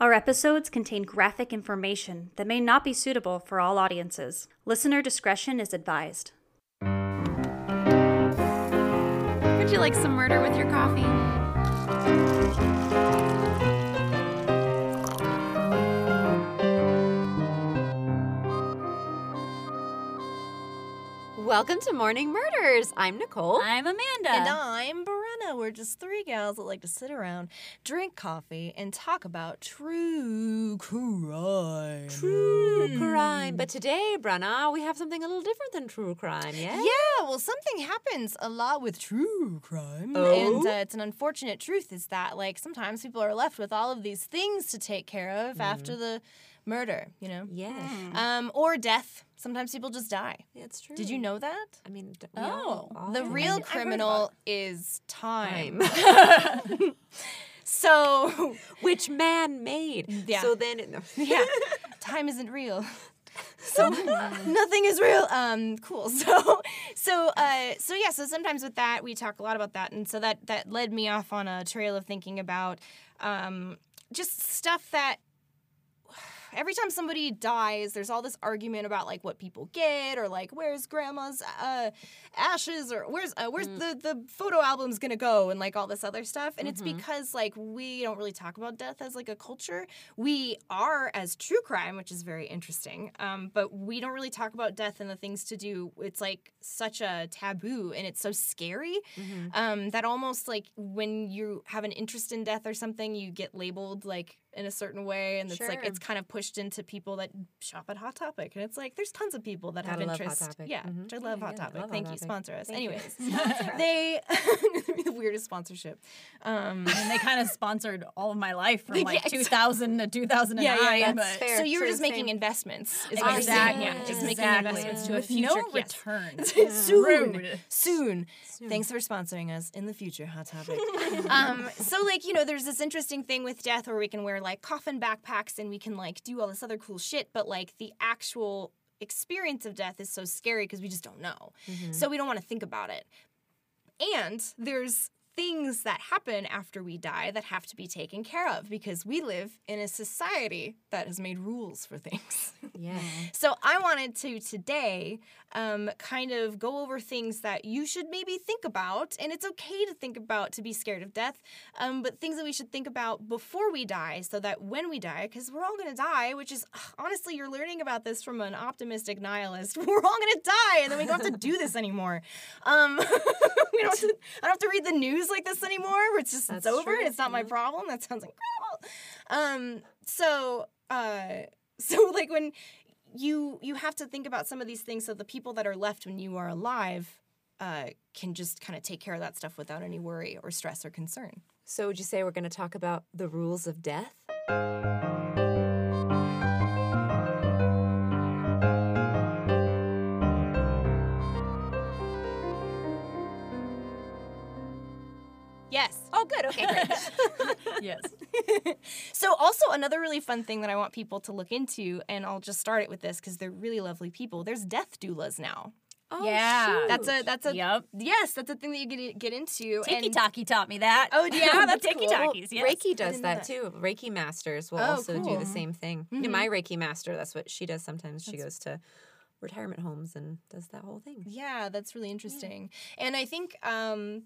Our episodes contain graphic information that may not be suitable for all audiences. Listener discretion is advised. Would you like some murder with your coffee? Welcome to Morning Murders. I'm Nicole. I'm Amanda. And I'm We're just three gals that like to sit around, drink coffee, and talk about true crime. True crime. But today, Brenna, we have something a little different than true crime, yeah? Yeah, well, something happens a lot with true crime. Oh? And uh, it's an unfortunate truth is that, like, sometimes people are left with all of these things to take care of after the murder, you know? Yeah. Um, or death. Sometimes people just die. It's true. Did you know that? I mean, d- Oh. all- The real heard criminal is time. Time. so, Which man made. Yeah. So then, no. yeah, time isn't real. So nothing is real. Um, cool. So, so, uh, so yeah. So sometimes with that, we talk a lot about that, and so that that led me off on a trail of thinking about um, just stuff that every time somebody dies, there's all this argument about like what people get or like where's grandma's uh, ashes or where's uh, where's the the photo album's gonna go and like all this other stuff. And it's because like we don't really talk about death as like a culture. We are as true crime, which is very interesting. Um, but we don't really talk about death and the things to do. It's like such a taboo and it's so scary um, that almost like when you have an interest in death or something, you get labeled like in a certain way, and it's like it's kind of pushed into people that shop at Hot Topic, and it's like there's tons of people that Gotta have love Hot interest. Topic. Yeah, Mhm. which I love Yeah, Hot yeah, Topic. love Hot Thank you, Topic. sponsor us. Thank you. Anyways, they the weirdest sponsorship. Um, And they kind of sponsored all of my life from like exactly. 2000 to 2009. Yeah, yeah, yeah. But Fair. so you were True, just making same. investments, is what you're saying. Exactly. Yeah, just making Exactly. investments to a With future. no yes. return. soon, Rude. soon. Thanks for sponsoring us in the future, Hot Topic. um, so like you know, there's this interesting thing with death where we can wear like coffin backpacks and we can like do all this other cool shit, but like the actual experience of death is so scary because we just don't know. Mm-hmm. So we don't want to think about it. And there's things that happen after we die that have to be taken care of because we live in a society that has made rules for things. Yeah. So I wanted to today um, kind of go over things that you should maybe think about, and it's okay to think about to be scared of death, um, but things that we should think about before we die, so that when we die, because we're all gonna die, which is honestly you're learning about this from an optimistic nihilist. We're all gonna die, and then we don't have to do this anymore. Um, we don't. Have to, I don't have to read the news like this anymore. Where it's just That's it's over. true, It's not my problem. That sounds incredible. Um, so. Uh, so like when you you have to think about some of these things so the people that are left when you are alive uh, can just kind of take care of that stuff without any worry or stress or concern. So would you say we're going to talk about the rules of death? Oh, good. Okay, great. yes. So also another really fun thing that I want people to look into, and I'll just start it with this because they're really lovely people. There's death doulas now. Oh, Yeah. shoot. That's a that's a Yep. yes, that's a thing that you get get into. Tiki and- Taki taught me that. Oh, yeah, that's Tiki cool. Takis, yes. Reiki does that, that. too. Reiki masters will Oh, also do the same thing. Yeah, my Reiki master, that's what she does sometimes. She goes to retirement homes and does that whole thing. Yeah, that's really interesting. And I think um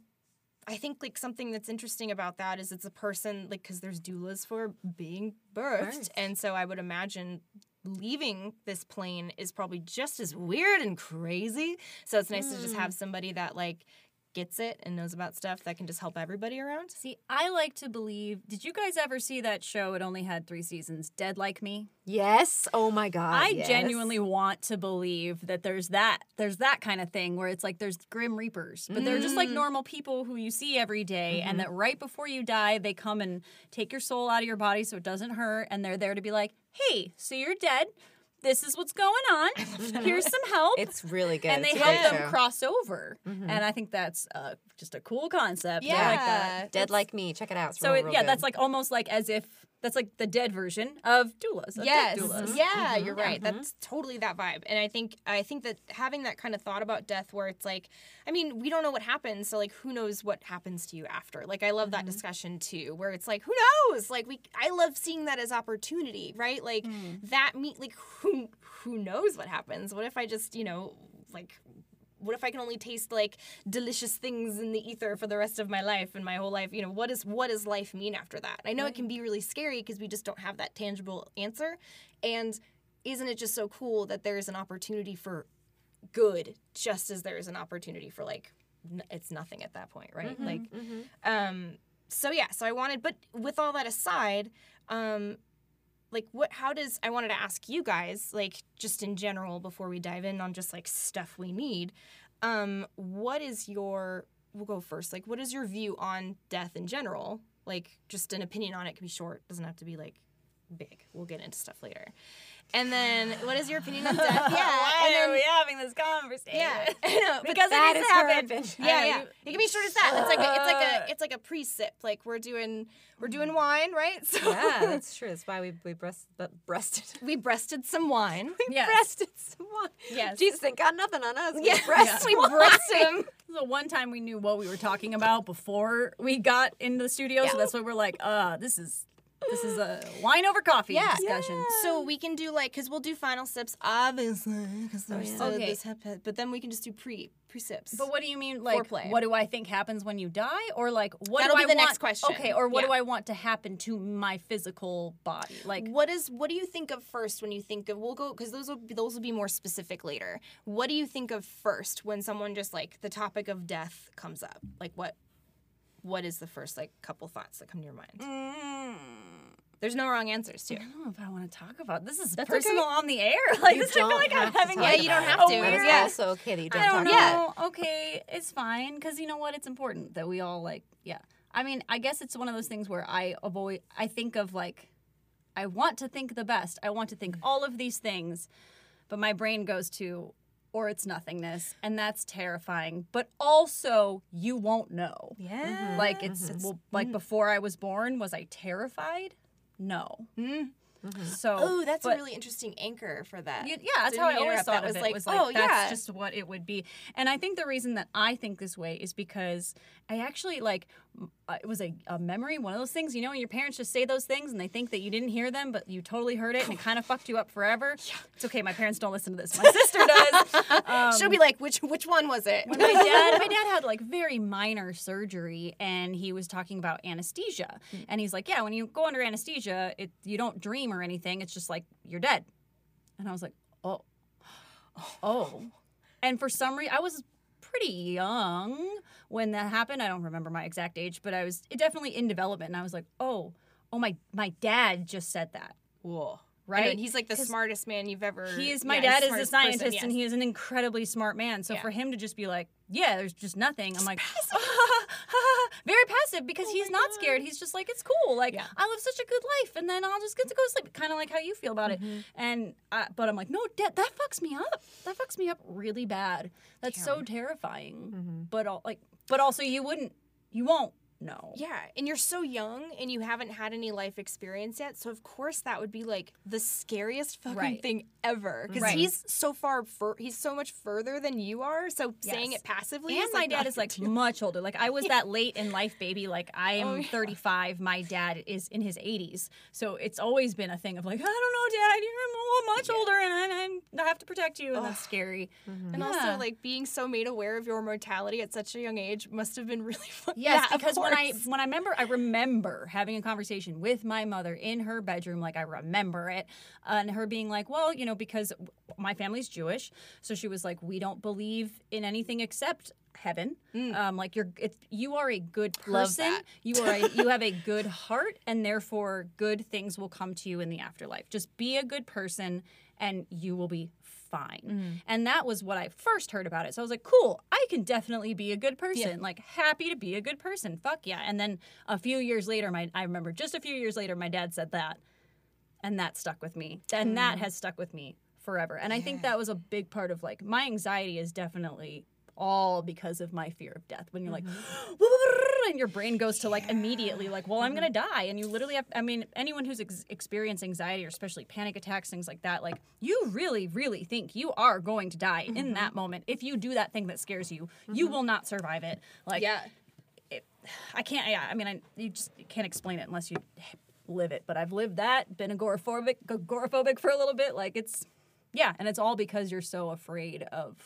I think like something that's interesting about that is it's a person like cuz there's doulas for being birthed. Birthed. And so I would imagine leaving this plane is probably just as weird and crazy. So it's nice to just have hmm. somebody that like gets it and knows about stuff that can just help everybody around. See, I like to believe. Did you guys ever see that show? It only had three seasons. Dead Like Me. Yes. Oh my God. I yes. genuinely want to believe that there's that there's that kind of thing where it's like there's grim reapers, but they're just like Mm. normal people who you see every day, Mm-hmm. and that right before you die, they come and take your soul out of your body so it doesn't hurt, and they're there to be like, "Hey, so you're dead. This is what's going on. Here's some help." It's really good. and they It's help great them show. cross over, Mm-hmm. and I think that's uh, just a cool concept. I like that. Dead Like Me. Check it out. It's So real, it, real yeah, good. that's like almost like as if That's like the dead version of doulas. of yes. Doulas. Mm-hmm. yeah mm-hmm. you're right. Mm-hmm. That's totally that vibe. And i think i think that having that kind of thought about death where it's like i mean we don't know what happens so like who knows what happens to you after. Like i love that discussion too where it's like who knows? Like we i love seeing that as opportunity right? Like mm. that meet like who who knows what happens? What if i just you know like what if I can only taste like delicious things in the ether for the rest of my life and my whole life? You know, what is what does life mean after that? I know it can be really scary because we just don't have that tangible answer. And isn't it just so cool that there's an opportunity for good just as there is an opportunity for like n- it's nothing at that point, right? Like um so yeah, so I wanted but with all that aside, um like what how does i wanted to ask you guys like just in general before we dive in on just like stuff we need um what is your we'll go first like what is your view on death in general? Like just an opinion on it can be short doesn't have to be like big we'll get into stuff later and then what is your opinion on death yeah Why and then are we having this conversation? yeah, I know, but Because it needs to happen. yeah, yeah. you- It can be short as that. It's like a, it's like Uh. a, it's like a pre-sip. Like we're doing, we're doing wine, right? So Yeah, that's true. That's why we we breast but breasted. we breasted some wine. We Yes. breasted some wine. Yes. Jesus ain't got nothing on us. We Yes, breast we wine. breasted him. So one time we knew what we were talking about before we got into the studio, so that's why we're like, uh, this is this is a wine over coffee Yeah. discussion. So we can do like, cause we'll do final sips, obviously, because there's oh, yeah. Okay. this but then we can just do pre pre sips. But what do you mean, like, Foreplay. what do I think happens when you die, or like, what That'll do be I the want? next question. Okay, or what do I want to happen to my physical body? Like, what is what do you think of first when you think of we'll go because those will be, those will be more specific later. What do you think of first when someone just like the topic of death comes up? Like what what is the first like couple thoughts that come to your mind? mm, There's no wrong answers to. I don't know if I want to talk about this. Is That's personal okay. on the air. Like, You this, I feel don't like I'm have to having Yeah, you don't have a to. It's weird- Yeah. also okay that you don't I don't talk know. about Okay, it's fine because you know what? It's important that we all like. Yeah. I mean, I guess it's one of those things where I avoid. I think of like, I want to think the best. I want to think all of these things, but my brain goes to, or it's nothingness, and that's terrifying. But also, you won't know. Yeah. Like it's well, like before I was born, was I terrified? No. Mm. So. Oh, that's but- a really interesting anchor for that. yeah, that's how I always thought That of was it. like, was like, oh, that's yeah. just what it would be. And I think the reason that I think this way is because I actually like uh, it was a, a memory, one of those things. You know, when your parents just say those things and they think that you didn't hear them, but you totally heard it and it kind of fucked you up forever. It's okay. My parents don't listen to this. My sister does. Um, She'll be like, which which one was it? my dad my dad had like very minor surgery and he was talking about anesthesia and he's like yeah when you go under anesthesia it you don't dream or anything it's just like you're dead and i was like oh oh and for some reason i was pretty young when that happened i don't remember my exact age but i was definitely in development and i was like oh oh my my dad just said that Whoa. right And he's like the smartest man you've ever. he is my yeah, dad is a scientist person, and he is an incredibly smart man so Yeah. for him to just be like yeah there's just nothing i'm like very passive because he's not scared. He's just like it's cool. Like Yeah. i live such a good life and then i'll just get to go to sleep. Kind of like how you feel about it. And I, but i'm like no dad that fucks me up. That fucks me up really bad. That's so terrifying. But all like but also you wouldn't you won't know Yeah, and you're so young and you haven't had any life experience yet, so of course that would be like the scariest fucking Right. thing ever. Because Right. he's so far, fur- he's so much further than you are. So saying it passively, And is my like dad is like deal. much older. Like I was that late in life baby. Like I am Oh, yeah. 35. My dad is in his 80s. So it's always been a thing of like, I don't know, dad, you're much older and I, I have to protect you. And that's scary. Mm-hmm. And Yeah. also, like being so made aware of your mortality at such a young age must have been really fun. Yes, Yeah, because when I when I remember I remember having a conversation with my mother in her bedroom, like I remember it, and her being like, "Well, you know, because my family's Jewish, so she was like, we don't believe in anything except." Heaven, um, like you're, if you are a good Mm. Person, you are, a, you have a good heart, and therefore good things will come to you in the afterlife. Just be a good person, and you will be fine. Mm. And that was what I first heard about it. So I was like, cool, I can definitely be a good person. Like happy to be a good person. Fuck yeah. And then a few years later, my I remember just a few years later, my dad said that. And that stuck with me. And Mm. that has stuck with me forever. And I think that was a big part of like my anxiety is definitely all because of my fear of death. When you're like, Mm-hmm. and your brain goes to like immediately like, well, I'm gonna die, and you literally have. I mean, anyone who's ex- experienced anxiety or especially panic attacks, things like that, like you really, really think you are going to die in Mm-hmm. that moment. If you do that thing that scares you, you will not survive it. Like, Yeah. it, I can't. Yeah, I mean, I, you just can't explain it unless you live it. But I've lived that, been agoraphobic, agoraphobic for a little bit. Like it's, yeah, and it's all because you're so afraid of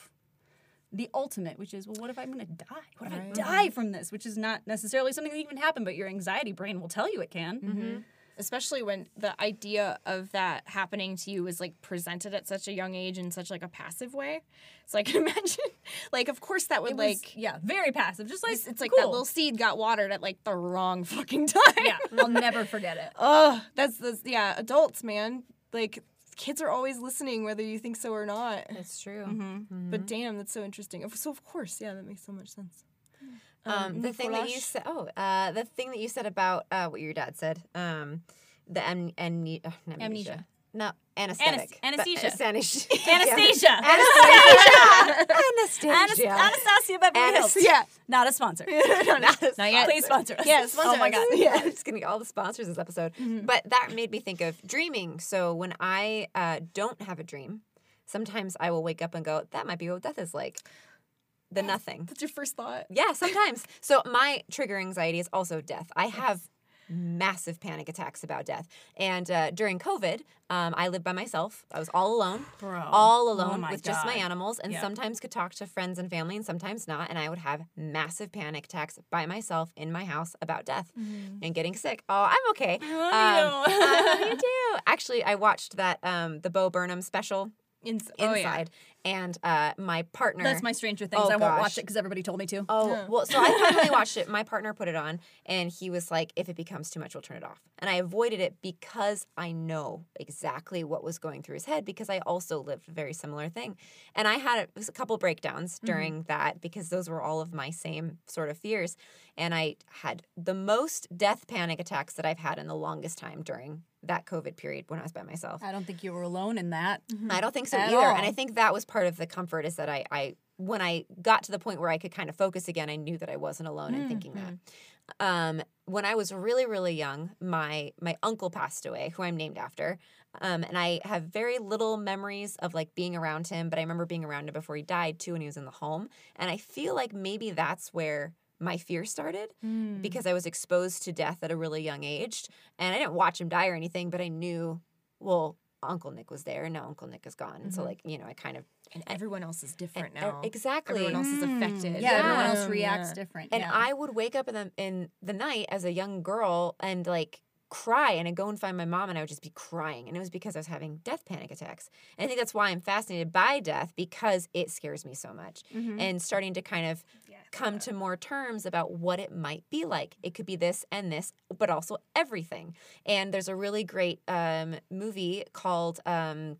the ultimate, which is, well, what if I'm going to die? What if I die from this? Which is not necessarily something that even happened, but your anxiety brain will tell you it can. Mm-hmm. Mm-hmm. especially when the idea of that happening to you was like presented at such a young age in such like a passive way. So I can imagine, like, of course that would was, like. yeah, very passive. Just like It's, it's like cool. that little seed got watered at like the wrong fucking time. Yeah, I'll never forget it. Oh, that's that's yeah, adults, man. Like kids are always listening whether you think so or not. That's true. Mm-hmm. But damn, that's so interesting. So of course, yeah, that makes so much sense. Um, the thing that you said, oh, uh, the thing that you said about uh, what your dad said, um, the am- amne- uh, amnesia. Amnesia. No, anesthetic. anesthesia. The- anesthesia. Anastasia. Anastasia. Anas- Anastasia Beverly Hills. Anas- Yeah. Not a sponsor. Not a Not yet. Please sponsor us. Yeah, sponsor Oh my god. yeah, I'm just gonna get all the sponsors this episode. But that made me think of dreaming. So when I uh, don't have a dream, sometimes I will wake up and go, "That might be what death is like." The nothing. That's your first thought. Yeah, sometimes. so my trigger anxiety is also death. I have massive panic attacks about death. And uh, during COVID, um, I lived by myself. I was all alone, Bro. all Oh alone my with just my animals, and Yeah. sometimes could talk to friends and family, and sometimes not. And I would have massive panic attacks by myself in my house about death and getting sick. Oh, I'm okay. Mm-hmm. love Um, you. I love you too. Actually, I watched that um, the Bo Burnham special Ins- inside, Oh, and uh, my partner. That's my Stranger Things. Oh, I won't gosh. watch it because everybody told me to. Oh, well, so I finally watched it. My partner put it on, and he was like, if it becomes too much, we'll turn it off. And I avoided it because I know exactly what was going through his head because I also lived a very similar thing. And I had a, a couple breakdowns during that because those were all of my same sort of fears. And I had the most death panic attacks that I've had in the longest time during that COVID period when I was by myself. I don't think you were alone in that. I don't think so At either. And I think that was part of the comfort is that I, I when I got to the point where I could kind of focus again, I knew that I wasn't alone in thinking that. Um, when I was really, really young, my my uncle passed away, who I'm named after. Um, and I have very little memories of like being around him, but I remember being around him before he died too when he was in the home. And I feel like maybe that's where my fear started because I was exposed to death at a really young age. And I didn't watch him die or anything, but I knew, well, Uncle Nick was there and now Uncle Nick is gone. And so like, you know, I kind of And everyone else is different and- now. exactly. Everyone else is affected. Mm. Yeah, everyone else reacts Yeah. different. And yeah. I would wake up in the in the night as a young girl and like cry and I'd go and find my mom and I would just be crying. And it was because I was having death panic attacks. And I think that's why I'm fascinated by death because it scares me so much. Mm-hmm. And starting to kind of come to more terms about what it might be like. It could be this and this, but also everything. And there's a really great um, movie called um,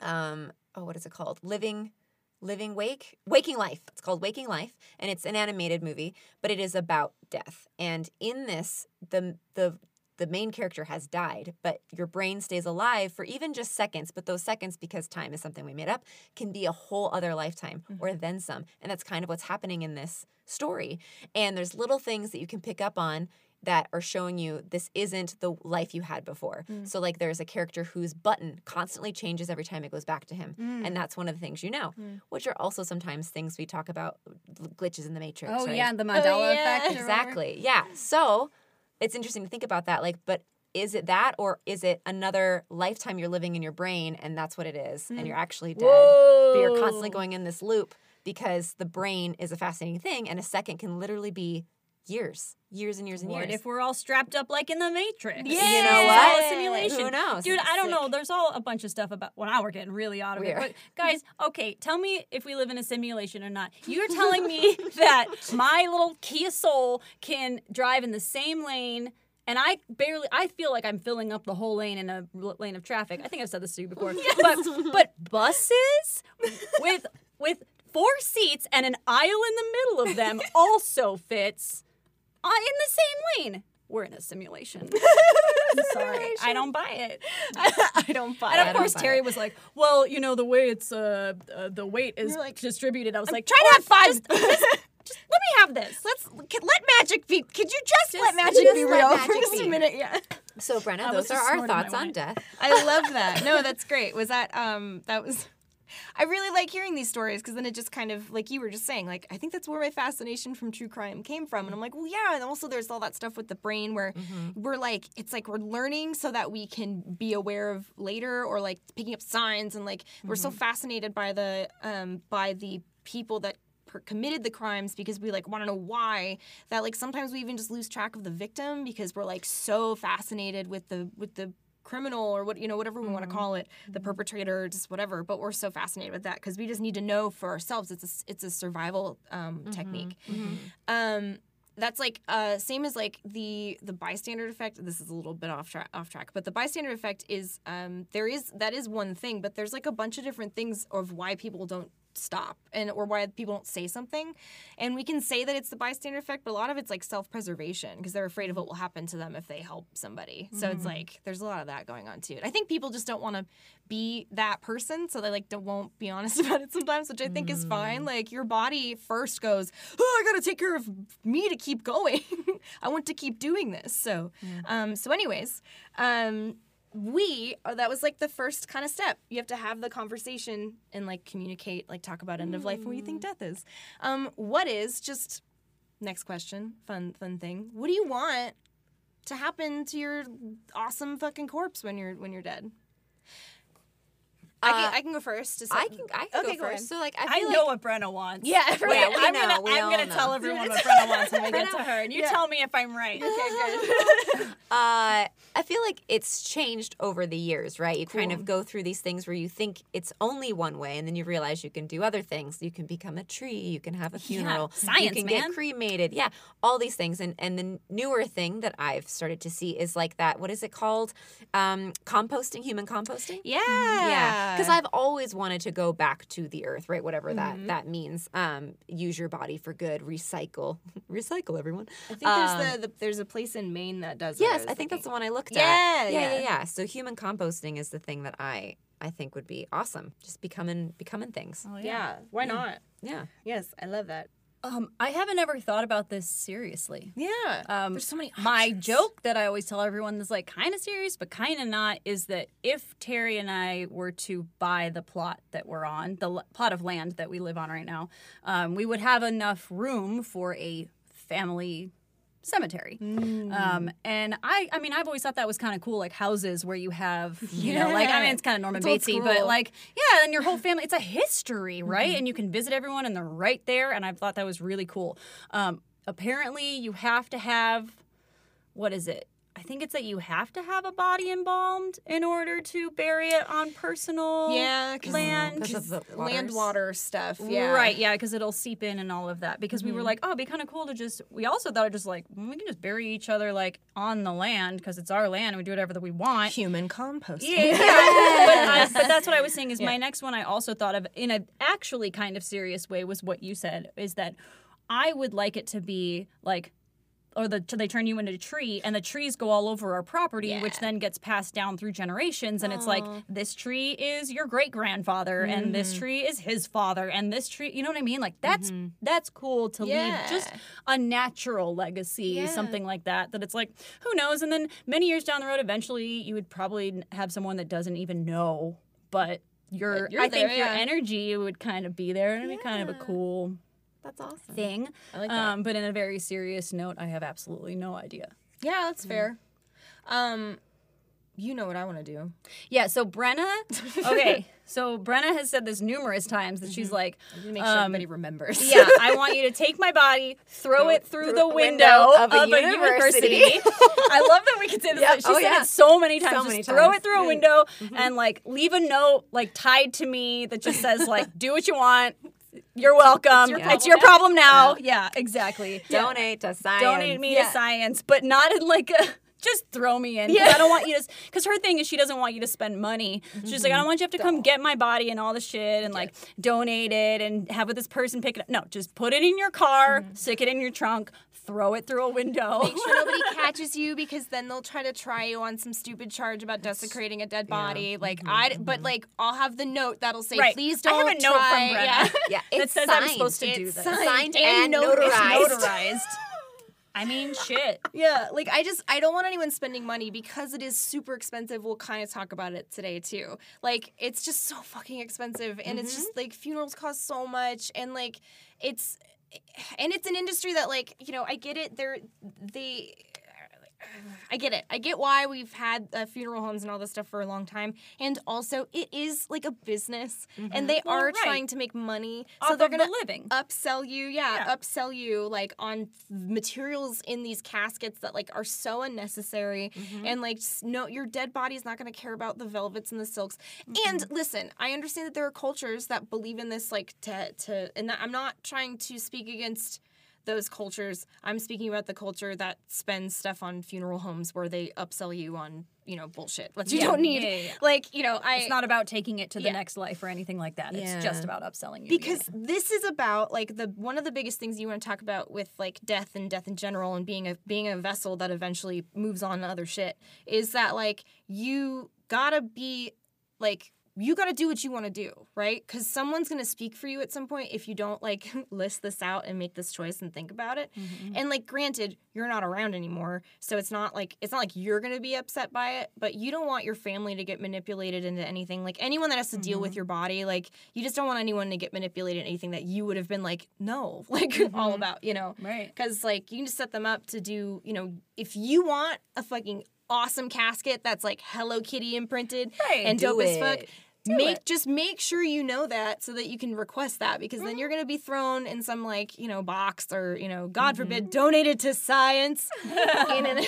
um, oh, what is it called? Living Living Wake Waking Life. It's called Waking Life and it's an animated movie, but it is about death. And in this the the the main character has died, but your brain stays alive for even just seconds. But those seconds, because time is something we made up, can be a whole other lifetime mm-hmm. or then some. And that's kind of what's happening in this story. And there's little things that you can pick up on that are showing you this isn't the life you had before. Mm. So, like, there's a character whose button constantly changes every time it goes back to him. Mm. And that's one of the things you know, mm. which are also sometimes things we talk about glitches in the Matrix. oh right? yeah, the oh, Mandela yeah. effect. Exactly. Yeah. So it's interesting to think about that. Like, but is it that or is it another lifetime you're living in your brain and that's what it is and you're actually dead? But you're constantly going in this loop because the brain is a fascinating thing and a second can literally be years, years and years and What years. if we're all strapped up like in the Matrix? Yeah, You know It's what? all a simulation. Who knows? Dude, I don't know. There's all a bunch of stuff about. Well, now we're getting really out of it. But guys, okay, tell me if we live in a simulation or not. You're telling me that my little Kia Soul can drive in the same lane. And I barely, I feel like I'm filling up the whole lane in a lane of traffic. I think I've said this to you before. But, but buses with with four seats and an aisle in the middle of them also fits uh, in the same lane. We're in a simulation. Sorry, I don't buy it. I don't buy it. And of course, Terry it. was like, "Well, you know, the way it's uh, uh the weight is like, distributed." I was like, Try to have fun. Just, just let me have this. Let's can, let magic be. Could you just, let Just- magic just be let real for magic just a minute? Yeah. So Brenna, those are our thoughts on death. I love that. No, that's great. Was that um that was I really like hearing these stories because then it just kind of like you were just saying like I think that's where my fascination from true crime came from. And I'm like well yeah. And also there's all that stuff with the brain where we're like it's like we're learning so that we can be aware of later or like picking up signs and like we're so fascinated by the um by the people that committed the crimes because we like want to know why that like sometimes we even just lose track of the victim because we're like so fascinated with the with the criminal or what you know whatever we want to call it the perpetrator just whatever but we're so fascinated with that because we just need to know for ourselves. It's a, it's a survival um, technique. Um that's like uh same as like the the bystander effect. This is a little bit off track off track but the bystander effect is um there is that is one thing but there's like a bunch of different things of why people don't stop and or why people don't say something. And we can say that it's the bystander effect but a lot of it's like self-preservation because they're afraid of what will happen to them if they help somebody. So it's like there's a lot of that going on too. I think people just don't want to be that person so they like don't won't be honest about it sometimes which i think is fine. Like your body first goes oh i gotta take care of me to keep going. I want to keep doing this. So um so anyways um we that was like the first kind of step. You have to have the conversation and like communicate like talk about end of life and what you think death is. Um what is just next question fun fun thing. What do you want to happen to your awesome fucking corpse when you're when you're dead I can, Uh, I can go first. to I set- can I can Okay, go go first. ahead. So like I I feel know like what Brenna wants. Yeah, Yeah, right. we I'm know, gonna, we I'm all gonna know. tell everyone what Brenna wants when we get to Brenna- her, and you Yeah. tell me if I'm right. Okay, good. Uh, I feel like it's changed over the years, right? You kind of go through these things where you think it's only one way, and then you realize you can do other things. You can become a tree, you can have a funeral, you science, can man. get cremated, yeah, all these things. And and the newer thing that I've started to see is like that. What is it called? Um, composting, human composting. yeah. Yeah, because I've always wanted to go back to the earth, right? Whatever Mm-hmm. that that means. Um, use your body for good. Recycle, recycle, everyone. I think there's the, the there's a place in Maine that does. it, Yes, was I think that's the one I looked Yeah, at. yeah, yeah. yeah, yeah. So human composting is the thing that I I think would be awesome. Just becoming becoming things. Oh, Yeah, why not? Yeah. Yes, I love that. Um, I haven't ever thought about this seriously. Yeah. Um, there's so many. My joke that I always tell everyone is like kind of serious, but kind of not, is that if Terry and I were to buy the plot that we're on, the l- plot of land that we live on right now, um, we would have enough room for a family cemetery. Um, and I, I mean, I've always thought that was kind of cool, like houses where you have, you know, like I mean, it's kind of Norman It's Batesy, but like, yeah, and your whole family, it's a history, right? Mm-hmm. And you can visit everyone, and they're right there. And I thought that was really cool. Um, apparently, you have to have, what is it? I think it's that you have to have a body embalmed in order to bury it on personal Yeah, 'cause- land. Because of the land water stuff. Yeah. Right, yeah, because it'll seep in and all of that. Because Mm-hmm. we were like, oh, it'd be kind of cool to just. We also thought it just like we can just bury each other like on the land because it's our land and we do whatever that we want. Human compost. Yeah, yeah. but, I, but that's what I was saying. Is my next one I also thought of in a actually kind of serious way was what you said is that I would like it to be like. Or the, they turn you into a tree, and the trees go all over our property, which then gets passed down through generations. And it's like this tree is your great grandfather, and Mm-hmm. this tree is his father, and this tree, you know what I mean? Like that's that's cool to leave just a natural legacy, Yeah. something like that. That it's like, who knows? And then many years down the road, eventually you would probably have someone that doesn't even know, but your But you're I think there, your energy would kind of be there and it'd be kind of a cool That's awesome. thing. I like that. Um, but in a very serious note, I have absolutely no idea. Yeah, that's fair. Um, you know what I want to do. Yeah, so Brenna, okay, so Brenna has said this numerous times that she's like, I need to make sure Um, everybody remembers. yeah, I want you to take my body, throw it through, through the the window, window of, of a, a university. university. I love that we can say this. Yep. She Oh, said yeah. it so many times. So Just many throw times. it through a window and like leave a note like tied to me that just says like, "Do what you want. You're welcome. It's your, your problem now." Yeah, exactly. Donate to science. Donate me Yeah. to science, but not in like a. Just throw me in. Yeah. I don't want you to. Because her thing is she doesn't want you to spend money. She's like, I don't mm-hmm. want you to have to come get my body and all the shit and like donate it and have this person pick it up. No, just put it in your car, mm-hmm. stick it in your trunk, throw it through a window. Make sure nobody catches you because then they'll try to try you on some stupid charge about desecrating a dead body. Like mm-hmm, I, but mm-hmm. like I'll have the note that'll say, Right. "Please don't." I have a note from try." Brenna. Yeah. Yeah, that it's says signed. I'm supposed to do It's this. signed Signed and and notarized. notarized. Notarized. I mean, shit. Yeah, like I just I don't want anyone spending money because it is super expensive. We'll kind of talk about it today too. Like it's just so fucking expensive and it's mm-hmm. just like funerals cost so much and like it's and it's an industry that like, you know, I get it. They're they I get it. I get why we've had uh, funeral homes and all this stuff for a long time, and also it is like a business, and they Well, are right. trying to make money, Off so they're gonna living. upsell you yeah, Yeah. upsell you like on materials in these caskets that like are so unnecessary Mm-hmm. and like no your dead body is not going to care about the velvets and the silks and Mm-hmm. listen i understand that there are cultures that believe in this like to to and that, i'm not trying to speak against those cultures i'm speaking about the culture that spends stuff on funeral homes where they upsell you on you know bullshit that you Yeah, don't need. Yeah, yeah, like you know i It's not about taking it to the next life or anything like that. It's just about upselling you. because this is about like the one of the biggest things you want to talk about with like death and death in general and being a being a vessel that eventually moves on to other shit is that like you gotta be like you gotta do what you want to do right? Because someone's gonna speak for you at some point if you don't like list this out and make this choice and think about it. Mm-hmm. And like granted you're not around anymore so it's not like it's not like you're gonna be upset by it but you don't want your family to get manipulated into anything. Like anyone that has to deal with mm-hmm. your body like you just don't want anyone to get manipulated in anything that you would have been like no like mm-hmm. all about you know? Right. because like you can just set them up to do you know if you want a fucking awesome casket that's like hello kitty imprinted and do dope as fuck it. make it. just make sure you know that so that you can request that because then mm-hmm. you're going to be thrown in some like you know box or you know god mm-hmm. forbid donated to science in an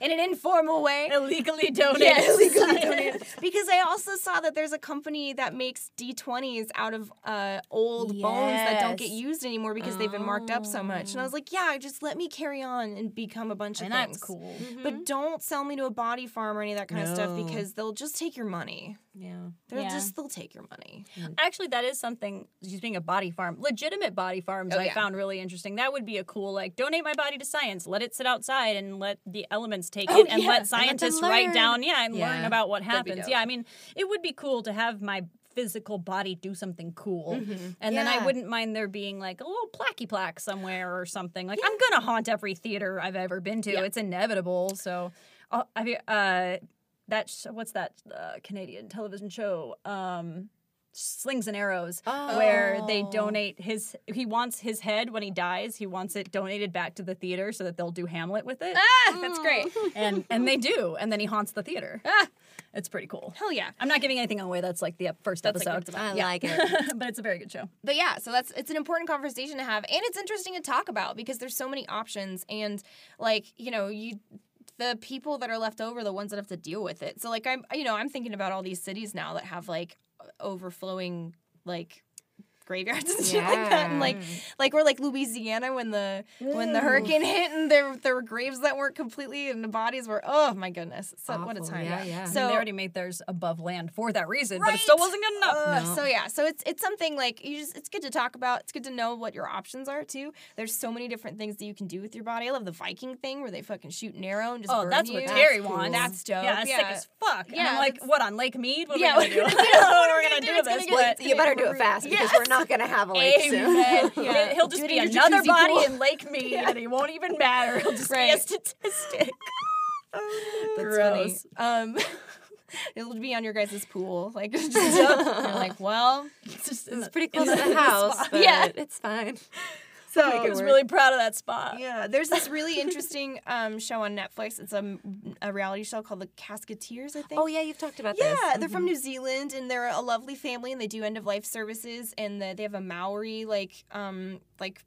in an informal way illegally donated. yeah, illegally donated. Because I also saw that there's a company that makes D20s out of uh, old bones that don't get used anymore because they've been marked up so much. And I was like, yeah, just let me carry on and become a bunch And of that's things. cool. But mm-hmm. don't sell me to a body farm or any of that kind of stuff because they'll just take your money. Yeah. They'll Yeah. just they'll take your money. Actually, that is something. Just being a body farm, legitimate body farms, Oh, I yeah. found really interesting. That would be a cool like donate my body to science, let it sit outside, and let the elements take Oh, it, and yeah. let And let scientists write down, yeah, and learn about what happens. Yeah, I mean, it would be cool to have my physical body do something cool, and then I wouldn't mind there being like a little placky plaque somewhere or something. Like I'm gonna haunt every theater I've ever been to. Yeah. It's inevitable. So, uh, have you? Uh, that sh- what's that uh, Canadian television show? Um, Slings and Arrows, where they Oh. donate his. He wants his head when he dies. He wants it donated back to the theater so that they'll do Hamlet with it, Ah, that's great. and and they do, and then he haunts the theater. ah, It's pretty cool. hell yeah. I'm not giving anything away. That's like the first That's, like, episode, what's I Yeah. like it. but it's a very good show. but yeah, so that's it's an important conversation to have, and it's interesting to talk about because there's so many options, and like you know you. The people that are left over, the ones that have to deal with it. So, like, I'm, you know, I'm thinking about all these cities now that have like overflowing, like, graveyards and shit like that, and like, like we're like Louisiana when the when the hurricane hit and there there were graves that weren't completely and the bodies were, oh my goodness, so what a time. Yeah, yeah. So So they already made theirs above land for that reason, right? but it still wasn't good enough. Uh, No. So yeah, so it's it's something like you just it's good to talk about. It's good to know what your options are too. There's so many different things that you can do with your body. I love the Viking thing where they fucking shoot an arrow and just Oh, burn that's you. what That's Terry cool. wants. That's dope. Yeah, that's sick as fuck. Yeah, Yeah, I'm like, what on Lake Mead? What are Yeah, we gonna do? what I don't know what we're gonna It's do gonna this, but You better do it fast because we're not going to have a lake soon. Yeah. He'll just Do it be another body pool. in Lake Mead, and he won't even matter. He'll just Right. be a statistic. That's Gross. funny. Um, it'll be on your guys' pool. Like just you're like, well, It's just It's pretty close to the house, but Yeah. it's fine. So I was really proud of that spot. Yeah, there's this really interesting um, show on Netflix. It's a, a reality show called The Casketeers, I think. Oh yeah, you've talked about that. Yeah, this. they're from New Zealand and they're a lovely family and they do end of life services and the, they have a Maori like um like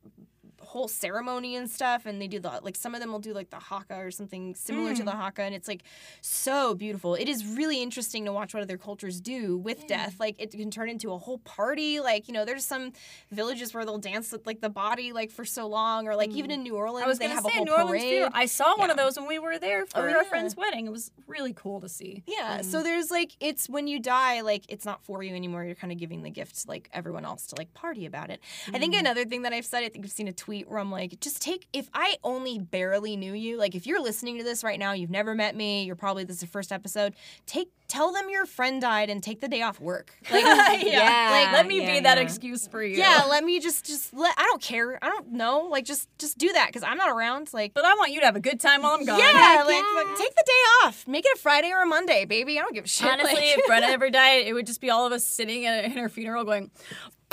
whole ceremony and stuff and they do the like some of them will do like the haka or something similar to the mm. haka and it's like so beautiful. It is really interesting to watch what other cultures do with death. Like it can turn into a whole party. Like, you know, there's some villages where they'll dance with like the body like for so long or like even mm. in New Orleans I was they have say a whole New Orleans parade. I saw one of those when we were there oh, for Oh, our friend's wedding. It was really cool to see. Yeah. So mm. there's like it's when you die, like it's not for you anymore. You're kind of giving the gift to like everyone else to like party about it. I think another thing that I've said, I think I've seen a tweet sheet where I'm like, just take if I only barely knew you, like if you're listening to this right now, you've never met me, you're probably this is the first episode, take tell them your friend died and take the day off work. Like Yeah, Like, let me yeah, be that excuse for you. yeah, let me just just let I don't care. I don't know. Like just just do that cuz I'm not around like But I want you to have a good time while I'm gone. yeah, like, like, take the day off. Make it a Friday or a Monday, baby. I don't give a shit. Honestly, Like- if Brenna ever died, it would just be all of us sitting in, in her funeral going,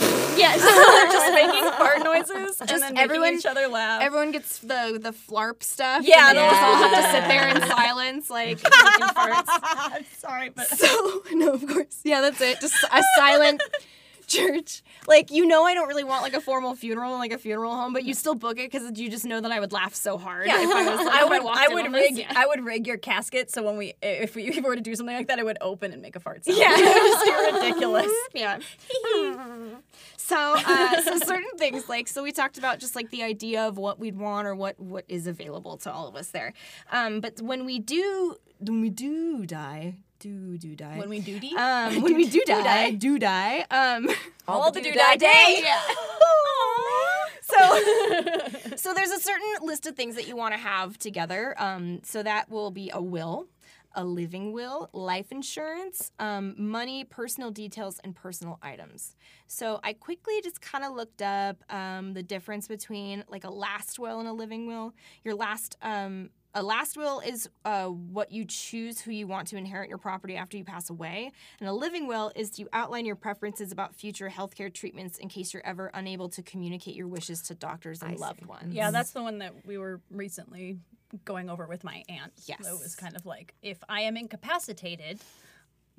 yes. just making fart noises and Just then everyone- making each other laugh. Everyone gets the the flarp stuff. Yeah, and just all have to sit there in silence, like making farts. I'm sorry, but So no, of course, yeah, that's it. Just a silent church. Like you know, I don't really want like a formal funeral, like a funeral home, but you still book it because you just know that I would laugh so hard. Yeah, if I, was, like, I would. I in would rig. yeah. I would rig your casket so when we, if we, if we were to do something like that, it would open and make a fart sound. Yeah. just be ridiculous. yeah. so, uh, so certain things like so we talked about just like the idea of what we'd want or what what is available to all of us there. Um, but when we do when we do die, do do die. When we duty, um, when we do die, do die. Um, all the do do die day. so, so there's a certain list of things that you want to have together. Um, so that will be a will, a living will, life insurance, um, money, personal details, and personal items. So I quickly just kind of looked up um, the difference between like a last will and a living will. Your last um, a last will is uh, what you choose who you want to inherit your property after you pass away. And a living will is you outline your preferences about future healthcare treatments in case you're ever unable to communicate your wishes to doctors and I see. loved ones. Yeah, that's the one that we were recently going over with my aunt. Yes. It was kind of like if I am incapacitated,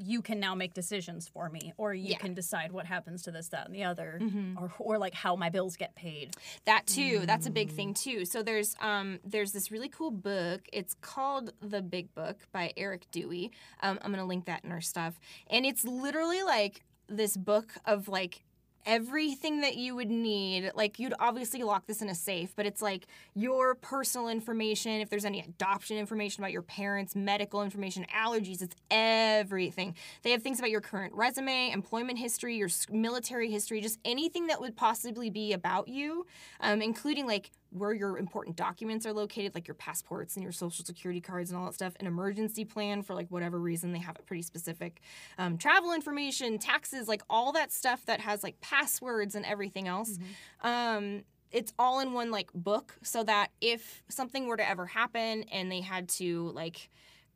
you can now make decisions for me, or you Yeah. can decide what happens to this, that, and the other, or or like how my bills get paid. That too. That's a big thing too. So there's um there's this really cool book. It's called The Big Book by Eric Dewey. Um, I'm gonna link that in our stuff. And it's literally like this book of like everything that you would need. Like you'd obviously lock this in a safe, but it's like your personal information, if there's any adoption information about your parents, medical information, allergies, it's everything. They have things about your current resume, employment history, your military history, just anything that would possibly be about you, um, including like where your important documents are located, like your passports and your social security cards and all that stuff, an emergency plan for like whatever reason they have it pretty specific, um, travel information, taxes, like all that stuff that has like passwords and everything else. Um, it's all in one like book so that if something were to ever happen and they had to like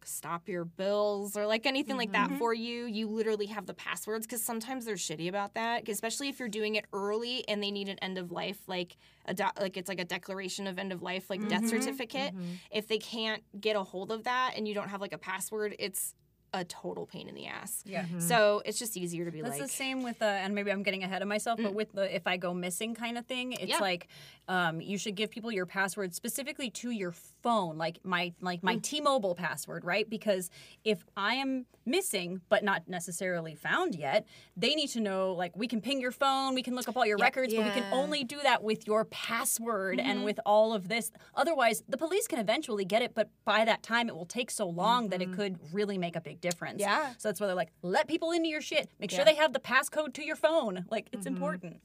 stop your bills or like anything like that mm-hmm. for you you literally have the passwords because sometimes they're shitty about that especially if you're doing it early and they need an end of life like a do- like it's like a declaration of end of life like death mm-hmm. certificate mm-hmm. if they can't get a hold of that and you don't have like a password it's a total pain in the ass Yeah. Mm-hmm. so it's just easier to be That's like the same with, uh, and maybe I'm getting ahead of myself, but mm. with the if I go missing kind of thing, it's Yeah. like um, you should give people your password specifically to your phone, like my like my mm. T-Mobile password, right? Because if I am missing but not necessarily found yet, they need to know like we can ping your phone, we can look up all your records, but we can only do that with your password and mm-hmm. with all of this. Otherwise, the police can eventually get it, but by that time, it will take so long that it mm-hmm. could really make a big difference. Yeah. So that's why they're like, let people into your shit. Make sure they have the passcode to your phone. Like it's mm-hmm. important.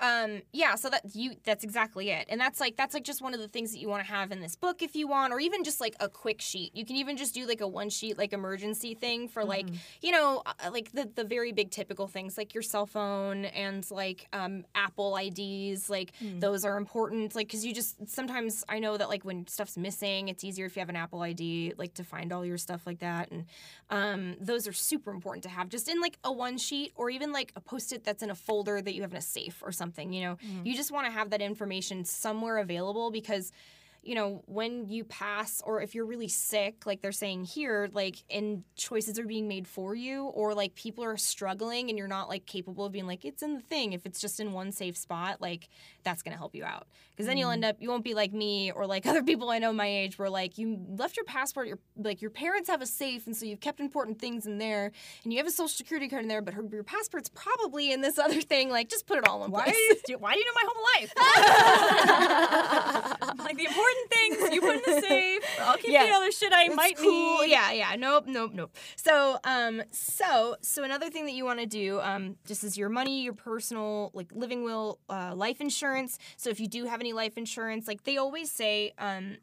Um yeah so that you that's exactly it. And that's like that's like just one of the things that you want to have in this book if you want or even just like a quick sheet. You can even just do like a one sheet like emergency thing for like you know uh, like the the very big typical things like your cell phone and like um apple ids like those are important like because you just sometimes i know that like when stuff's missing it's easier if you have an apple id like to find all your stuff like that and um those are super important to have just in like a one sheet or even like a post-it that's in a folder that you have in a safe or something you know? Mm-hmm. You just want to have that information somewhere available because you know when you pass or if you're really sick like they're saying here like and choices are being made for you or like people are struggling and you're not like capable of being like it's in the thing. If it's just in one safe spot like that's going to help you out. Because then you'll mm. end up you won't be like me or like other people i know my age where like you left your passport your like your parents have a safe and so you've kept important things in there and you have a social security card in there but her, your passport's probably in this other thing like just put it all in Why place. do you, why do you know my whole life? like the important important things you put in the safe. I'll keep Yeah. the other shit I It's might cool. need. Yeah, yeah. Nope, nope, nope. So, um, so, so another thing that you want to do, um, just is your money, your personal, like living will, uh, life insurance. So if you do have any life insurance, like they always say, um,